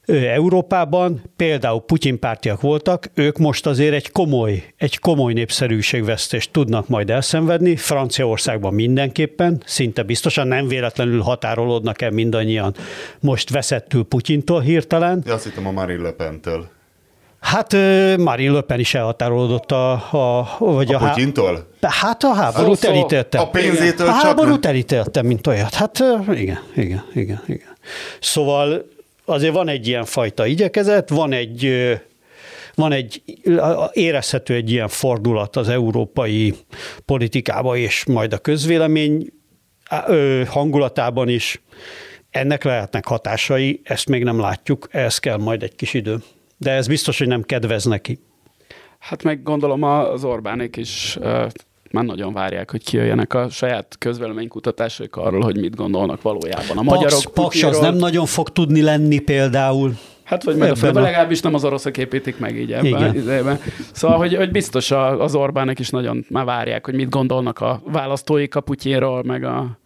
Európában például Putyin pártiak voltak, ők most azért egy komoly, egy komoly népszerűségvesztést tudnak majd elszenvedni, Franciaországban mindenképpen, szinte biztosan nem véletlenül határolódnak el mindannyian most veszettül Putyintól hirtelen. Ja, azt hittem a Marine Le Pen-től. Hát Marine Le Pen is elhatárolódott a... a, vagy a, a Putyintól? Hát a háborút elítélte. A pénzétől a csak háborút elítélte, mint olyat. Hát igen, igen, igen, igen. Szóval azért van egy ilyen fajta igyekezet, van egy, van egy, érezhető egy ilyen fordulat az európai politikába, és majd a közvélemény hangulatában is. Ennek lehetnek hatásai, ezt még nem látjuk, ehhez kell majd egy kis idő. De ez biztos, hogy nem kedvez neki. Hát meg gondolom az Orbánék is már nagyon várják, hogy kijöjjenek a saját közvéleménykutatásaik arról, hogy mit gondolnak valójában a magyarok. Pax, Paks az nem nagyon fog tudni lenni például. Hát vagy meg a fölben legalábbis nem az oroszok építik meg így ebben. ebben. Szóval, hogy, hogy biztos az Orbánek is nagyon már várják, hogy mit gondolnak a választóik a Putyinról, meg a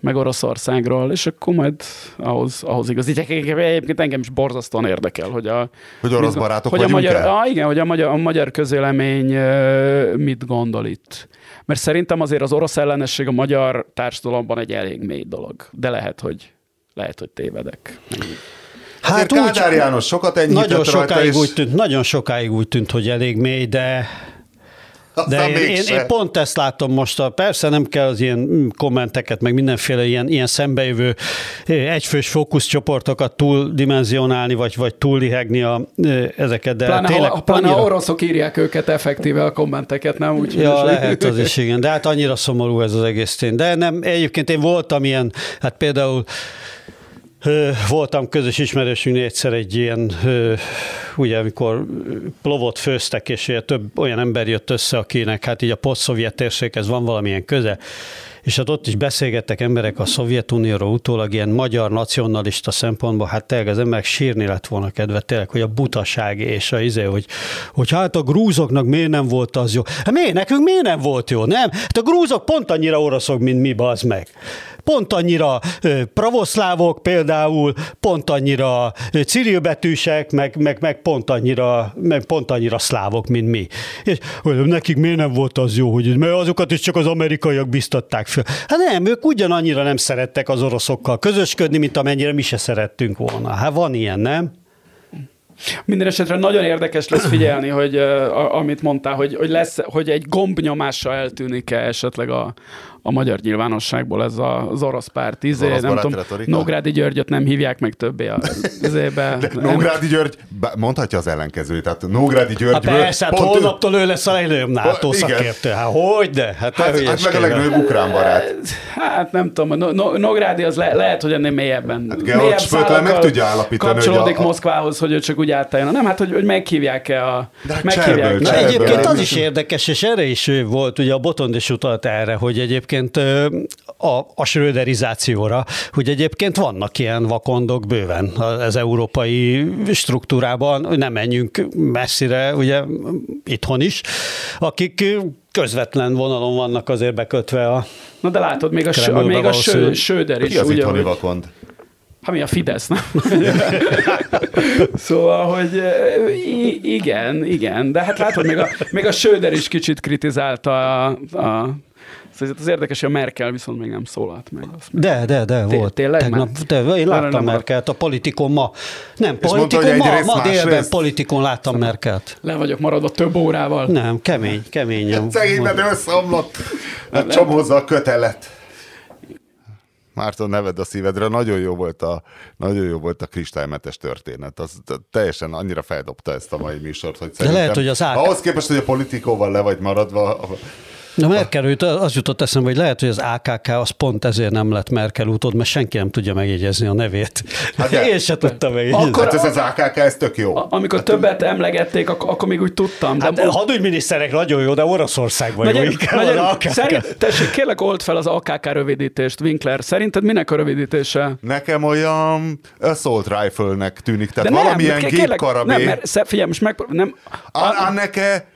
meg Oroszországról, és akkor majd ahhoz, ahhoz igazítják. Egyébként engem is borzasztóan érdekel, hogy a... Hogy orosz barátok hogy a magyar, el? Ah, igen, hogy a magyar, a magyar közélemény mit gondol itt. Mert szerintem azért az orosz ellenesség a magyar társadalomban egy elég mély dolog. De lehet, hogy, lehet, hogy tévedek. Hát úgy, Kádár János sokat nagyon sokáig, és... úgy tűnt, nagyon sokáig úgy tűnt, hogy elég mély, de de én, én, én pont ezt látom most. A, persze nem kell az ilyen kommenteket, meg mindenféle ilyen, ilyen szembejövő egyfős fókuszcsoportokat túldimenzionálni, vagy, vagy túllihegni a, ezeket. De pláne, tényleg, ha, pláne annyira... oroszok írják őket effektíve a kommenteket, nem úgy? Ja, lehet az is, igen. De hát annyira szomorú ez az egész tény. De nem, egyébként én voltam ilyen, hát például Voltam közös ismerősünknél egyszer egy ilyen, ugye amikor plovot főztek, és több olyan ember jött össze, akinek hát így a poszt-szovjet térséghez van valamilyen köze, és hát ott is beszélgettek emberek a Szovjetunióról utólag ilyen magyar nacionalista szempontból, hát tényleg az emberek sírni lett volna kedve, tényleg, hogy a butaság és a izé, hogy, hogy hát a grúzoknak miért nem volt az jó. Hát miért nekünk miért nem volt jó, nem? Hát a grúzok pont annyira oroszok, mint mi, az meg pont annyira pravoszlávok például, pont annyira cirilbetűsek, meg, meg, meg, pont annyira, meg pont annyira szlávok, mint mi. És hogy nekik miért nem volt az jó, hogy mert azokat is csak az amerikaiak biztatták fel. Hát nem, ők ugyanannyira nem szerettek az oroszokkal közösködni, mint amennyire mi se szerettünk volna. Hát van ilyen, nem? Minden esetre nagyon érdekes lesz figyelni, hogy uh, amit mondtál, hogy, hogy, lesz, hogy egy gombnyomással eltűnik-e esetleg a, a magyar nyilvánosságból ez a, az orosz párt. Izé, orosz nem tudom, retorika? Nógrádi Györgyöt nem hívják meg többé a izébe. Nógrádi György mondhatja az ellenkezőjét, tehát Nógrádi György... Hát persze, hát holnaptól ő lesz a legnagyobb NATO szakértő. Hát hogy de? Hát, hát, hát meg a legnagyobb ukrán barát. Hát nem tudom, no, Nógrádi az le, lehet, hogy ennél mélyebben. Hát George meg tudja állapítani, kapcsolódik hogy a, Moszkvához, hogy ő csak úgy átálljon. Nem, hát hogy, hogy meghívják-e a... De hát meghívják. Cserből, cserből. Egyébként az is érdekes, és erre is volt, ugye a Botond is utalt erre, hogy egyébként egyébként a, a schröderizációra, hogy egyébként vannak ilyen vakondok bőven az európai struktúrában, nem menjünk messzire, ugye itthon is, akik közvetlen vonalon vannak azért bekötve a Na de látod, még a, még a Söder is. Ki az ugye, itthoni vakond? Hát mi a Fidesz, nem? szóval, hogy igen, igen, de hát látod, még a, még a Söder is kicsit kritizálta a, a Szóval az érdekes, hogy a Merkel viszont még nem szólalt meg. Azt de, de, de, Té- volt. Tényleg Tegnap, de, én láttam nem Merkelt a politikon ma. Nem, politikon mondta, ma, ma délben részt... politikon láttam szóval Merkelt. Le vagyok maradva több órával. Nem, kemény, kemény. Szegény, mert összeomlott. Hát csomózza a kötelet. Márton, neved a szívedre, nagyon jó volt a, nagyon jó volt a kristálymentes történet. Az teljesen annyira feldobta ezt a mai műsort, hogy De lehet, hogy az AK... Ahhoz képest, hogy a politikóval le vagy maradva, Na Merkel út, az jutott eszembe, hogy lehet, hogy az AKK az pont ezért nem lett Merkel útod, mert senki nem tudja megjegyezni a nevét. Hát de, Én se tudtam megjegyezni. Akkor hát ez az AKK, ez tök jó. Amikor hát, többet emlegették, akkor, akkor még úgy tudtam. De hát hadügyminiszterek nagyon jó, de Oroszországban jó. Nagyon, az AKK. Szerint, tessék, kérlek old fel az AKK rövidítést, Winkler. Szerinted minek a rövidítése? Nekem olyan assault rifle-nek tűnik, tehát de valamilyen gépkarabé. Nem, mert figyelj, most meg... Nem, Anneke...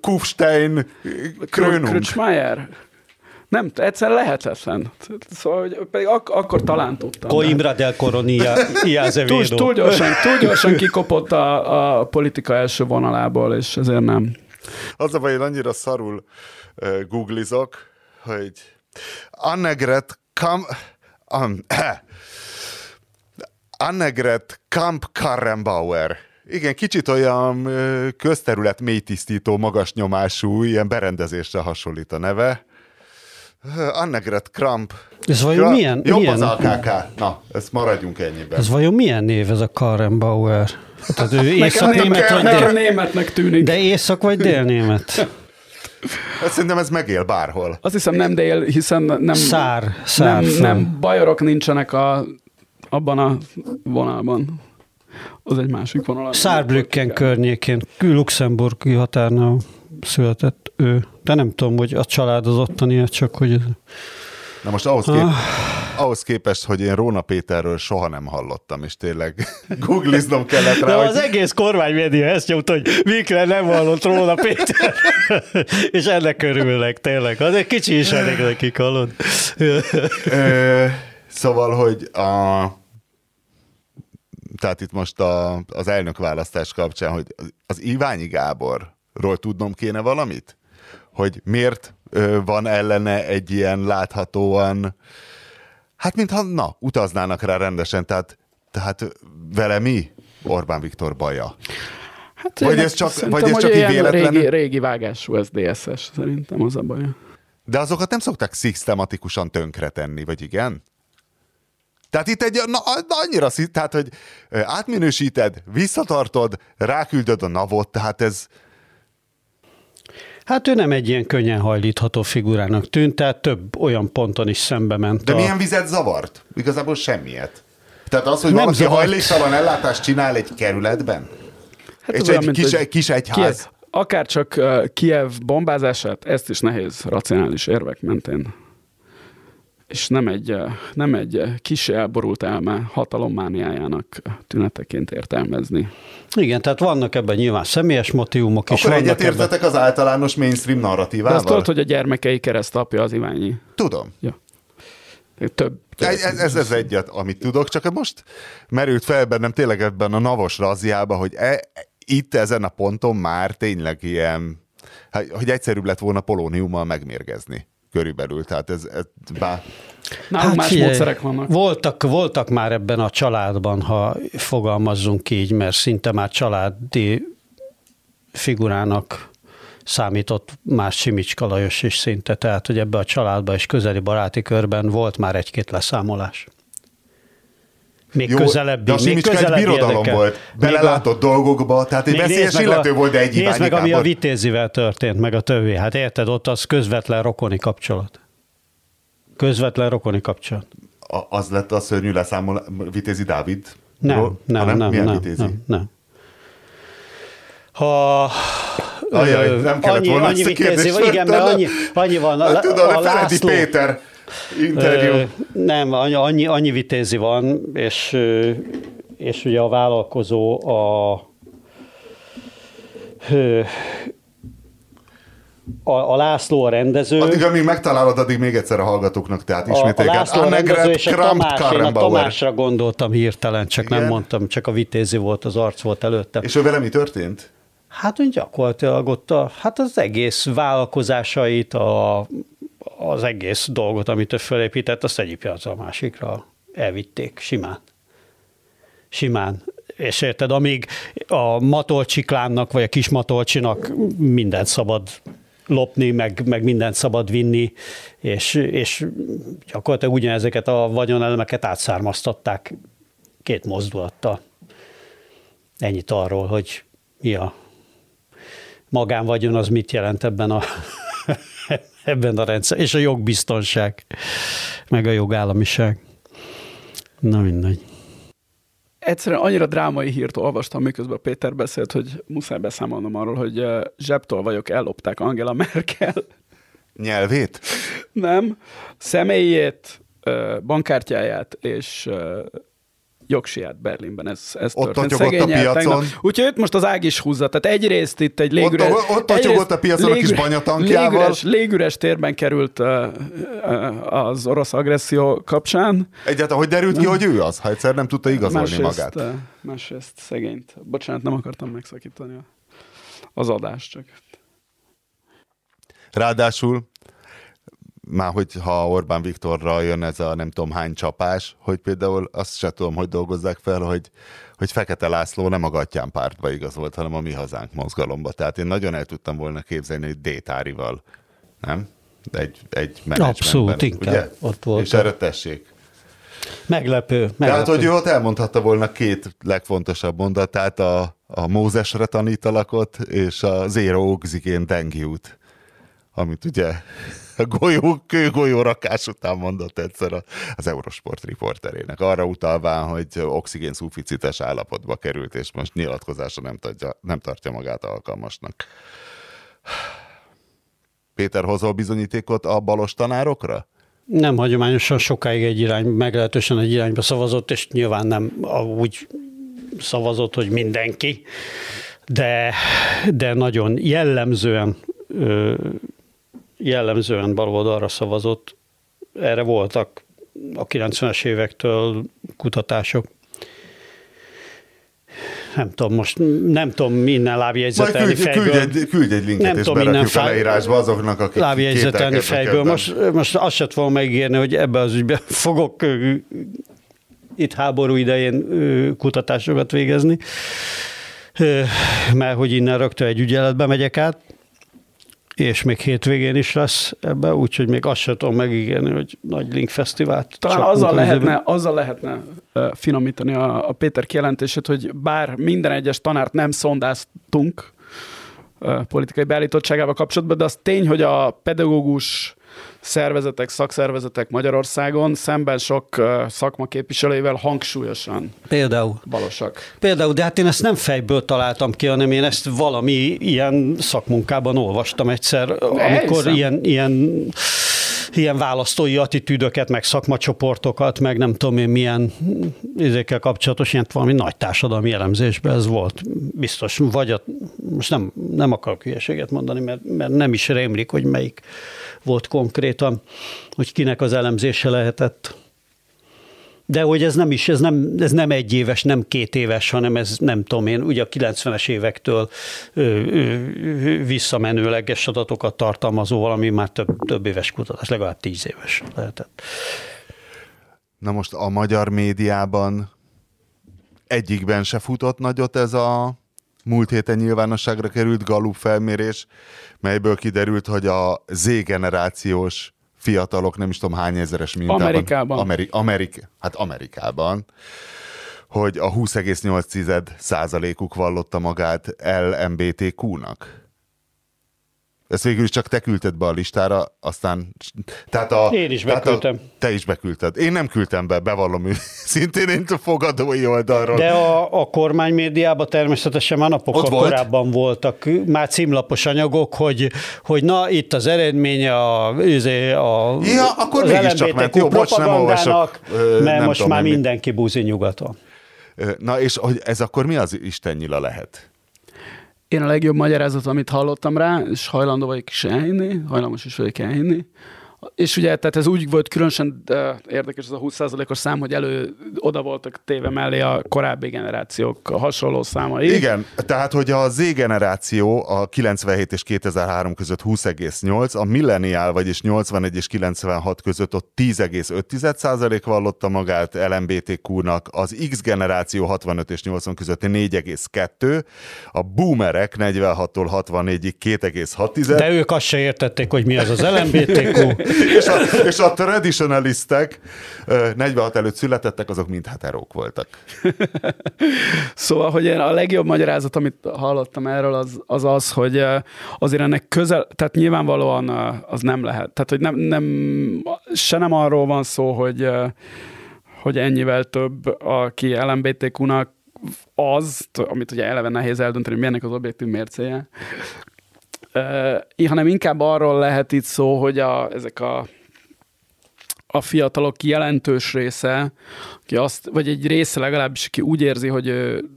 Kufstein Krönung. Kröcsmájer? Nem, egyszer lehetetlen. Szóval, hogy pedig ak- akkor talán tudtam. Coimbra del Coronia, túl, túl, gyorsan, túl gyorsan kikopott a, a politika első vonalából, és ezért nem. Az a baj, én annyira szarul uh, googlizok, hogy Annegret Kam... Um, Annegret Kamp Karrenbauer igen, kicsit olyan közterület mélytisztító, magas nyomású, ilyen berendezésre hasonlít a neve. Annegret Kramp. Ez vajon Kramp, milyen? Jobb milyen? az AKK. Na, ezt maradjunk ennyiben. Ez vajon milyen név ez a Karrenbauer? Tehát ő észak-német vagy dél... németnek tűnik. De észak vagy délnémet? Hát szerintem ez megél bárhol. Azt hiszem nem dél, hiszen nem... Szár. szár nem, nem bajorok nincsenek a, abban a vonalban az egy másik vonal. Szárbrücken környékén, luxemburgi határnál született ő. De nem tudom, hogy a család az ottani, csak hogy... Na most ahhoz, kép, ah. ahhoz képest, hogy én Róna Péterről soha nem hallottam, és tényleg googliznom kellett rá. De hogy... az egész kormánymédia ezt nyomta, hogy Mikre nem hallott Róna Péter. és ennek örülnek tényleg. Az egy kicsi is elég nekik, hallod? szóval, hogy a tehát itt most a, az elnökválasztás kapcsán, hogy az Iványi Gáborról tudnom kéne valamit? Hogy miért van ellene egy ilyen láthatóan, hát mintha, na, utaznának rá rendesen, tehát, tehát vele mi Orbán Viktor baja? Hát vagy ez csak, vagy ez csak így véletlen? Régi, régi vágású SZDSZ-es, szerintem az a baja. De azokat nem szokták szisztematikusan tönkretenni, vagy igen? Tehát itt egy, na, annyira szít, tehát, hogy átminősíted, visszatartod, ráküldöd a navot, tehát ez... Hát ő nem egy ilyen könnyen hajlítható figurának tűnt, tehát több olyan ponton is szembe ment. De a... milyen vizet zavart? Igazából semmiet. Tehát az, hogy nem valaki zavart. hajléktalan ellátást csinál egy kerületben? Hát és egy, kis, egy kis egyház? Akár csak Kiev bombázását, ezt is nehéz racionális érvek mentén és nem egy, nem egy kis elborult elme hatalommániájának tüneteként értelmezni. Igen, tehát vannak ebben nyilván személyes motivumok is. Akkor egyetértetek ebben... az általános mainstream narratívával? De azt tudod, hogy a gyermekei keresztapja az Iványi. Tudom. Ja. Több. Ez, ez, ez egyet, amit tudok, csak most merült fel bennem tényleg ebben a navos razziába, hogy e, itt ezen a ponton már tényleg ilyen, hogy egyszerűbb lett volna polóniummal megmérgezni körülbelül, tehát ez, ez bár... Nálunk hát más figyelj, módszerek vannak. Voltak, voltak már ebben a családban, ha fogalmazzunk így, mert szinte már családi figurának számított más Simicska Lajos is szinte, tehát hogy ebbe a családban és közeli baráti körben volt már egy-két leszámolás. Még Jó, közelebbi. De a még közelebbi birodalom érdekel. volt. Belelátott a, dolgokba, tehát egy veszélyes illető volt, de egy Nézd meg, ami a vitézivel történt, meg a többi. Hát érted, ott az közvetlen rokoni kapcsolat. Közvetlen rokoni kapcsolat. A, az lett a szörnyű leszámol Vitézi Dávid? Nem, nem, nem, nem, nem, vitézi? nem, nem. Ha Ajaj, nem kellett annyi, volna annyi vitézi, igen, mert annyi, annyi van. Hát, tudod, a, a László, Péter interjú. Nem, annyi, annyi vitézi van, és, és ugye a vállalkozó a, a, a László a rendező. Addig, amíg megtalálod, addig még egyszer a hallgatóknak, tehát ismételget. A, a László a rendező és a Tamás, én a Tamásra gondoltam hirtelen, csak Igen? nem mondtam, csak a vitézi volt, az arc volt előtte. És ő vele mi történt? Hát úgy gyakorlatilag ott a, hát az egész vállalkozásait, a az egész dolgot, amit ő felépített, azt egyik piacra a másikra elvitték simán. Simán. És érted, amíg a matolcsiklánnak, vagy a kis matolcsinak mindent szabad lopni, meg, meg mindent szabad vinni, és, és gyakorlatilag ugyanezeket a vagyonelemeket átszármaztatták két mozdulattal. Ennyit arról, hogy mi a magánvagyon, az mit jelent ebben a, ebben a rendszer, és a jogbiztonság, meg a jogállamiság. Na mindegy. Egyszerűen annyira drámai hírt olvastam, miközben Péter beszélt, hogy muszáj beszámolnom arról, hogy zsebtől vagyok, ellopták Angela Merkel. Nyelvét? Nem. Személyét, bankkártyáját és jogsiát Berlinben. Ez, ez ott történt. a piacon. Úgyhogy őt most az ág is húzza. Tehát egyrészt itt egy légüres... Ott, ott atyogott a piacon légüres, a kis banyatankjával. Légüres, légüres térben került uh, uh, az orosz agresszió kapcsán. Egyáltalán hogy derült ki, hogy ő az, ha egyszer nem tudta igazolni másrészt, magát? Uh, másrészt szegényt. Bocsánat, nem akartam megszakítani az adást, csak... Ráadásul már hogy ha Orbán Viktorra jön ez a nem tudom hány csapás, hogy például azt se tudom, hogy dolgozzák fel, hogy, hogy Fekete László nem a Gattyán pártba igazolt, hanem a Mi Hazánk mozgalomba. Tehát én nagyon el tudtam volna képzelni, hogy Détárival, nem? Egy, egy Abszolút, inkább ott volt. És erre tessék. Meglepő. meglepő. Tehát, hogy ő ott elmondhatta volna két legfontosabb mondatát, a, a Mózesre tanítalakot, és a Zero Oxygen Dengiút, amit ugye a golyó, kőgolyó rakás után mondott egyszer az Eurosport riporterének, arra utalván, hogy oxigén szuficites állapotba került, és most nyilatkozása nem, tartja, nem tartja magát alkalmasnak. Péter, hozol bizonyítékot a balos tanárokra? Nem hagyományosan sokáig egy irány, meglehetősen egy irányba szavazott, és nyilván nem úgy szavazott, hogy mindenki, de, de nagyon jellemzően jellemzően baloldalra szavazott. Erre voltak a 90-es évektől kutatások. Nem tudom, most nem tudom minden lábjegyzetelni küldj, fejből. Küldj egy, küldj egy linket, nem és tudom, minden a leírásba azoknak, akik Lábjegyzetelni fejből. Most, most azt sem fogom megírni, hogy ebbe az ügyben fogok itt háború idején kutatásokat végezni, mert hogy innen rögtön egy ügyeletbe megyek át és még hétvégén is lesz ebbe, úgyhogy még azt sem tudom megígérni, hogy nagy Link Fesztivált. Talán azzal lehetne, azzal lehetne finomítani a, a Péter kijelentését, hogy bár minden egyes tanárt nem szondáztunk politikai beállítottságával kapcsolatban, de az tény, hogy a pedagógus szervezetek, szakszervezetek Magyarországon szemben sok szakma képviselőivel hangsúlyosan Például. balosak. Például, de hát én ezt nem fejből találtam ki, hanem én ezt valami ilyen szakmunkában olvastam egyszer, amikor ilyen, ilyen ilyen választói attitűdöket, meg szakmacsoportokat, meg nem tudom én milyen izékkel kapcsolatos, ilyen valami nagy társadalmi elemzésben ez volt. Biztos, vagy a, most nem, nem akarok hülyeséget mondani, mert, mert nem is rémlik, hogy melyik volt konkrétan, hogy kinek az elemzése lehetett. De hogy ez nem is, ez nem, ez nem egy éves, nem két éves, hanem ez nem tudom én, ugye a 90-es évektől ö, ö, visszamenőleges adatokat tartalmazó valami már több, több éves kutatás, legalább tíz éves lehetett. Na most a magyar médiában egyikben se futott nagyot ez a múlt héten nyilvánosságra került Gallup felmérés, melyből kiderült, hogy a Z-generációs fiatalok, nem is tudom hány ezeres mintában. Amerikában. Ameri- Amerik- hát Amerikában hogy a 20,8 százalékuk vallotta magát LMBTQ-nak. Ezt végül is csak te küldted be a listára, aztán... Tehát a, én is beküldtem. A, te is beküldted. Én nem küldtem be, bevallom szintén én a fogadói oldalról. De a, a kormány médiában természetesen már napokkal volt. korábban voltak már címlapos anyagok, hogy, hogy na, itt az eredménye a, izé, a, ja, akkor az mégiscsak ment. Jó, bocs, nem olvasok. Mert nem most tudom, már mindenki búzi nyugaton. Na és hogy ez akkor mi az Isten nyila lehet? Én a legjobb magyarázat, amit hallottam rá, és hajlandó vagyok is elhinni, hajlamos is vagyok elhinni, és ugye, tehát ez úgy volt különösen de érdekes ez a 20%-os szám, hogy elő oda voltak téve mellé a korábbi generációk a hasonló számai. Igen, tehát hogy a Z generáció a 97 és 2003 között 20,8, a milleniál, vagyis 81 és 96 között ott 10,5% vallotta magát LMBTQ-nak, az X generáció 65 és 80 között 4,2, a boomerek 46-tól 64-ig 2,6. De ők azt se értették, hogy mi az az LMBTQ. és, a, és a traditionalistek 46 előtt születettek, azok mind heterók voltak. szóval, hogy én a legjobb magyarázat, amit hallottam erről, az az, az hogy azért ennek közel, tehát nyilvánvalóan az nem lehet. Tehát, hogy nem, nem se nem arról van szó, hogy hogy ennyivel több, aki LMBTQ-nak az, amit ugye eleve nehéz eldönteni, hogy milyennek az objektív mércéje, hanem inkább arról lehet itt szó, hogy a, ezek a a fiatalok jelentős része, aki azt, vagy egy része legalábbis, aki úgy érzi, hogy,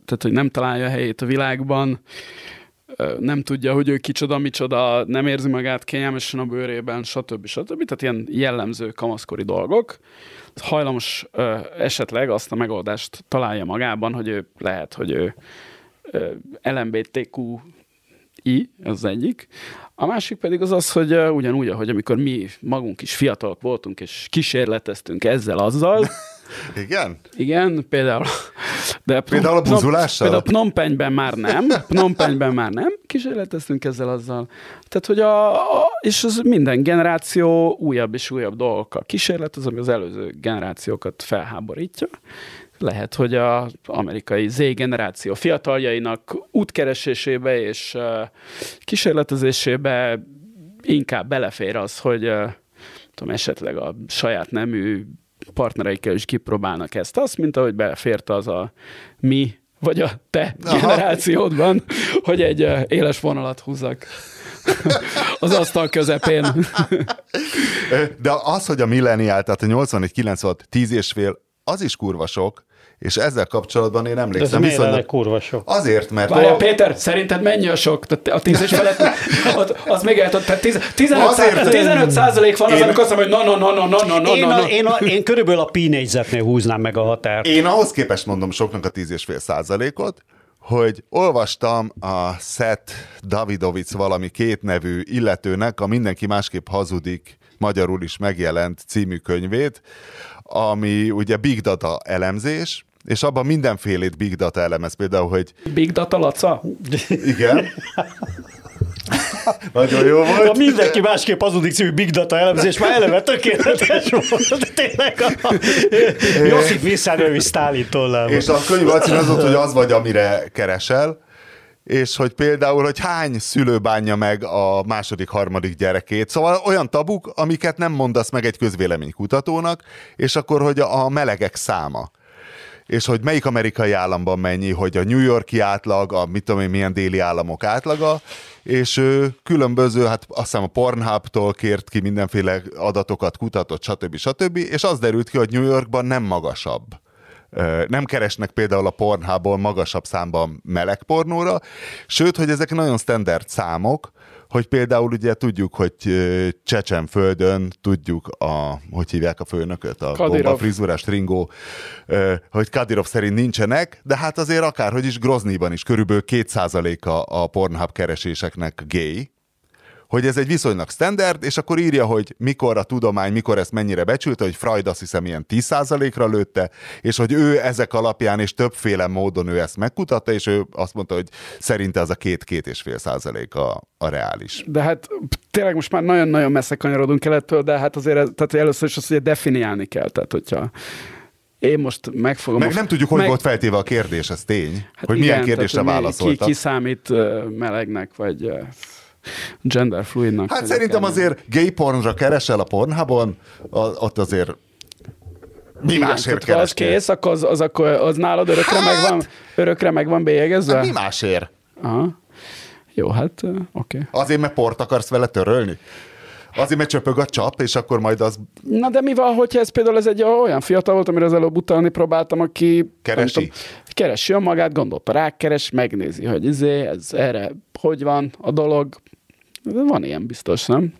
tehát, hogy nem találja helyét a világban, nem tudja, hogy ő kicsoda, micsoda, nem érzi magát kényelmesen a bőrében, stb. stb. Tehát ilyen jellemző kamaszkori dolgok. Hajlamos esetleg azt a megoldást találja magában, hogy ő lehet, hogy ő LMBTQ I, ez az egyik. A másik pedig az az, hogy ugyanúgy, ahogy amikor mi magunk is fiatalok voltunk, és kísérleteztünk ezzel, azzal. Igen? Igen, például. De például a buzulással? Például Pnompenyben már nem. Pnompenyben már nem. Kísérleteztünk ezzel, azzal. Tehát, hogy a, a és az minden generáció újabb és újabb dolgokkal kísérlet, az, ami az előző generációkat felháborítja lehet, hogy az amerikai Z generáció fiataljainak útkeresésébe és kísérletezésébe inkább belefér az, hogy tudom, esetleg a saját nemű partnereikkel is kipróbálnak ezt, azt, mint ahogy belefért az a mi, vagy a te Aha. generációdban, hogy egy éles vonalat húzzak az asztal közepén. De az, hogy a milleniál, tehát a 81, 96, 10 és fél, az is kurva sok, és ezzel kapcsolatban én emlékszem. De ez viszonylag... kurva sok? Azért, mert... Várja, a... Péter, szerinted mennyi a sok? A tíz és felett, az, az még el, tehát 15, azért, 15 százalék van, az, amikor azt mondom, hogy no, no, no, no, no, no, én, no, a, én, a, én körülbelül a p húznám meg a határt. Én ahhoz képest mondom soknak a 10,5 százalékot, hogy olvastam a Seth Davidovic valami két nevű illetőnek a Mindenki másképp hazudik magyarul is megjelent című könyvét, ami ugye big data elemzés, és abban mindenfélét big data elemez, például, hogy... Big data Laca? Igen. Nagyon jó volt. A mindenki másképp hazudik című Big Data elemzés már eleve tökéletes volt. Tényleg a Josip Visszánövi Sztálin tollával. És a könyv az hogy az vagy, amire keresel, és hogy például, hogy hány szülő bánja meg a második, harmadik gyerekét. Szóval olyan tabuk, amiket nem mondasz meg egy közvéleménykutatónak, és akkor, hogy a melegek száma és hogy melyik amerikai államban mennyi, hogy a New Yorki átlag, a mit tudom én milyen déli államok átlaga, és ő különböző, hát azt hiszem a Pornhub-tól kért ki mindenféle adatokat, kutatott, stb. stb. És az derült ki, hogy New Yorkban nem magasabb nem keresnek például a Pornhubból magasabb számban meleg pornóra, sőt, hogy ezek nagyon standard számok, hogy például ugye tudjuk, hogy Csecsenföldön tudjuk a, hogy hívják a főnököt, a bomba frizurás Ringo, hogy Kadirov szerint nincsenek, de hát azért akárhogy is Groznyban is körülbelül 2%-a a Pornhub kereséseknek gay, hogy ez egy viszonylag standard, és akkor írja, hogy mikor a tudomány, mikor ezt mennyire becsülte, hogy Freud azt hiszem ilyen 10%-ra lőtte, és hogy ő ezek alapján és többféle módon ő ezt megkutatta, és ő azt mondta, hogy szerinte az a két-két és fél százalék a, a reális. De hát tényleg most már nagyon-nagyon messze kanyarodunk el ettől, de hát azért tehát először is azt, hogy definiálni kell, tehát hogyha én most megfogom. Meg nem tudjuk, hogy meg... volt feltéve a kérdés, ez tény. Hát hogy igen, milyen kérdésre válaszoltak. Ki, ki számít melegnek, vagy gender fluidnak. Hát szerintem azért gay pornra keresel a Pornhubon, ott azért mi Igen, másért kerestél? az kész, akkor az, az, akkor az nálad örökre, hát, megvan, örökre megvan bélyegezve? Hát mi másért? Aha. Jó, hát oké. Okay. Azért, mert port akarsz vele törölni? Azért, mert csöpög a csap, és akkor majd az... Na de mi van, hogyha ez például ez egy olyan fiatal volt, amire az előbb utalni próbáltam, aki... Keresi? Tudom, keresi magát, gondolta rá, keres, megnézi, hogy izé, ez erre hogy van a dolog, van ilyen biztos, nem?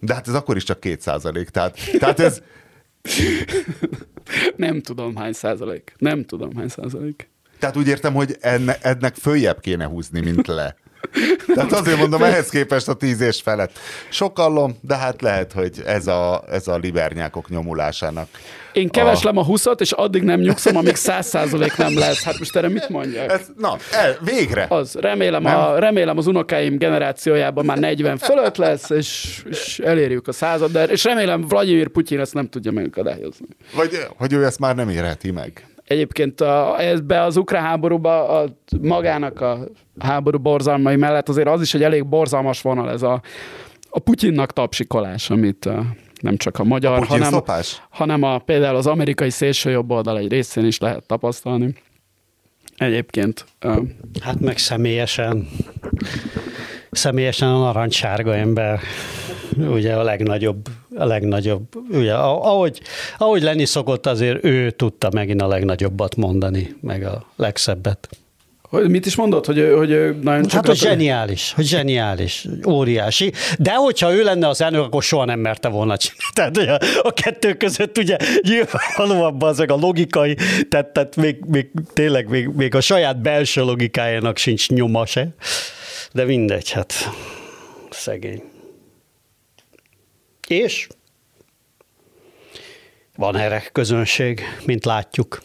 De hát ez akkor is csak két százalék. Tehát, tehát ez... Nem tudom hány százalék. Nem tudom hány százalék. Tehát úgy értem, hogy enne, ennek följebb kéne húzni, mint le. Tehát azért mondom, ehhez képest a tíz és felett sokallom, de hát lehet, hogy ez a, ez a libernyákok nyomulásának. Én keveslem a 20 és addig nem nyugszom, amíg 100% nem lesz. Hát most erre mit mondjak? Ez, na, el, végre! Az, remélem, a, remélem az unokáim generációjában már 40 fölött lesz, és, és elérjük a század, de és remélem Vladimir Putyin ezt nem tudja megakadályozni. Vagy hogy ő ezt már nem érheti meg. Egyébként a, be az ukrán háborúba a, magának a háború borzalmai mellett azért az is egy elég borzalmas vonal ez a, a Putyinnak tapsikolás, amit a, nem csak a magyar, a hanem, szopás? hanem a, például az amerikai szélső jobb oldal egy részén is lehet tapasztalni. Egyébként. Hát meg személyesen, személyesen a narancssárga ember ugye a legnagyobb, a legnagyobb, ugye ahogy, ahogy lenni szokott, azért ő tudta megint a legnagyobbat mondani, meg a legszebbet. Hogy mit is mondott, hogy, hogy nagyon csak... Hát, hogy zseniális, hogy zseniális, óriási. De hogyha ő lenne az elnök, akkor soha nem merte volna csinálni. Tehát ugye, a kettő között ugye nyilvánvalóan az a logikai, tehát, tehát még, még, tényleg még, még a saját belső logikájának sincs nyoma se. De mindegy, hát szegény. És van erre közönség, mint látjuk.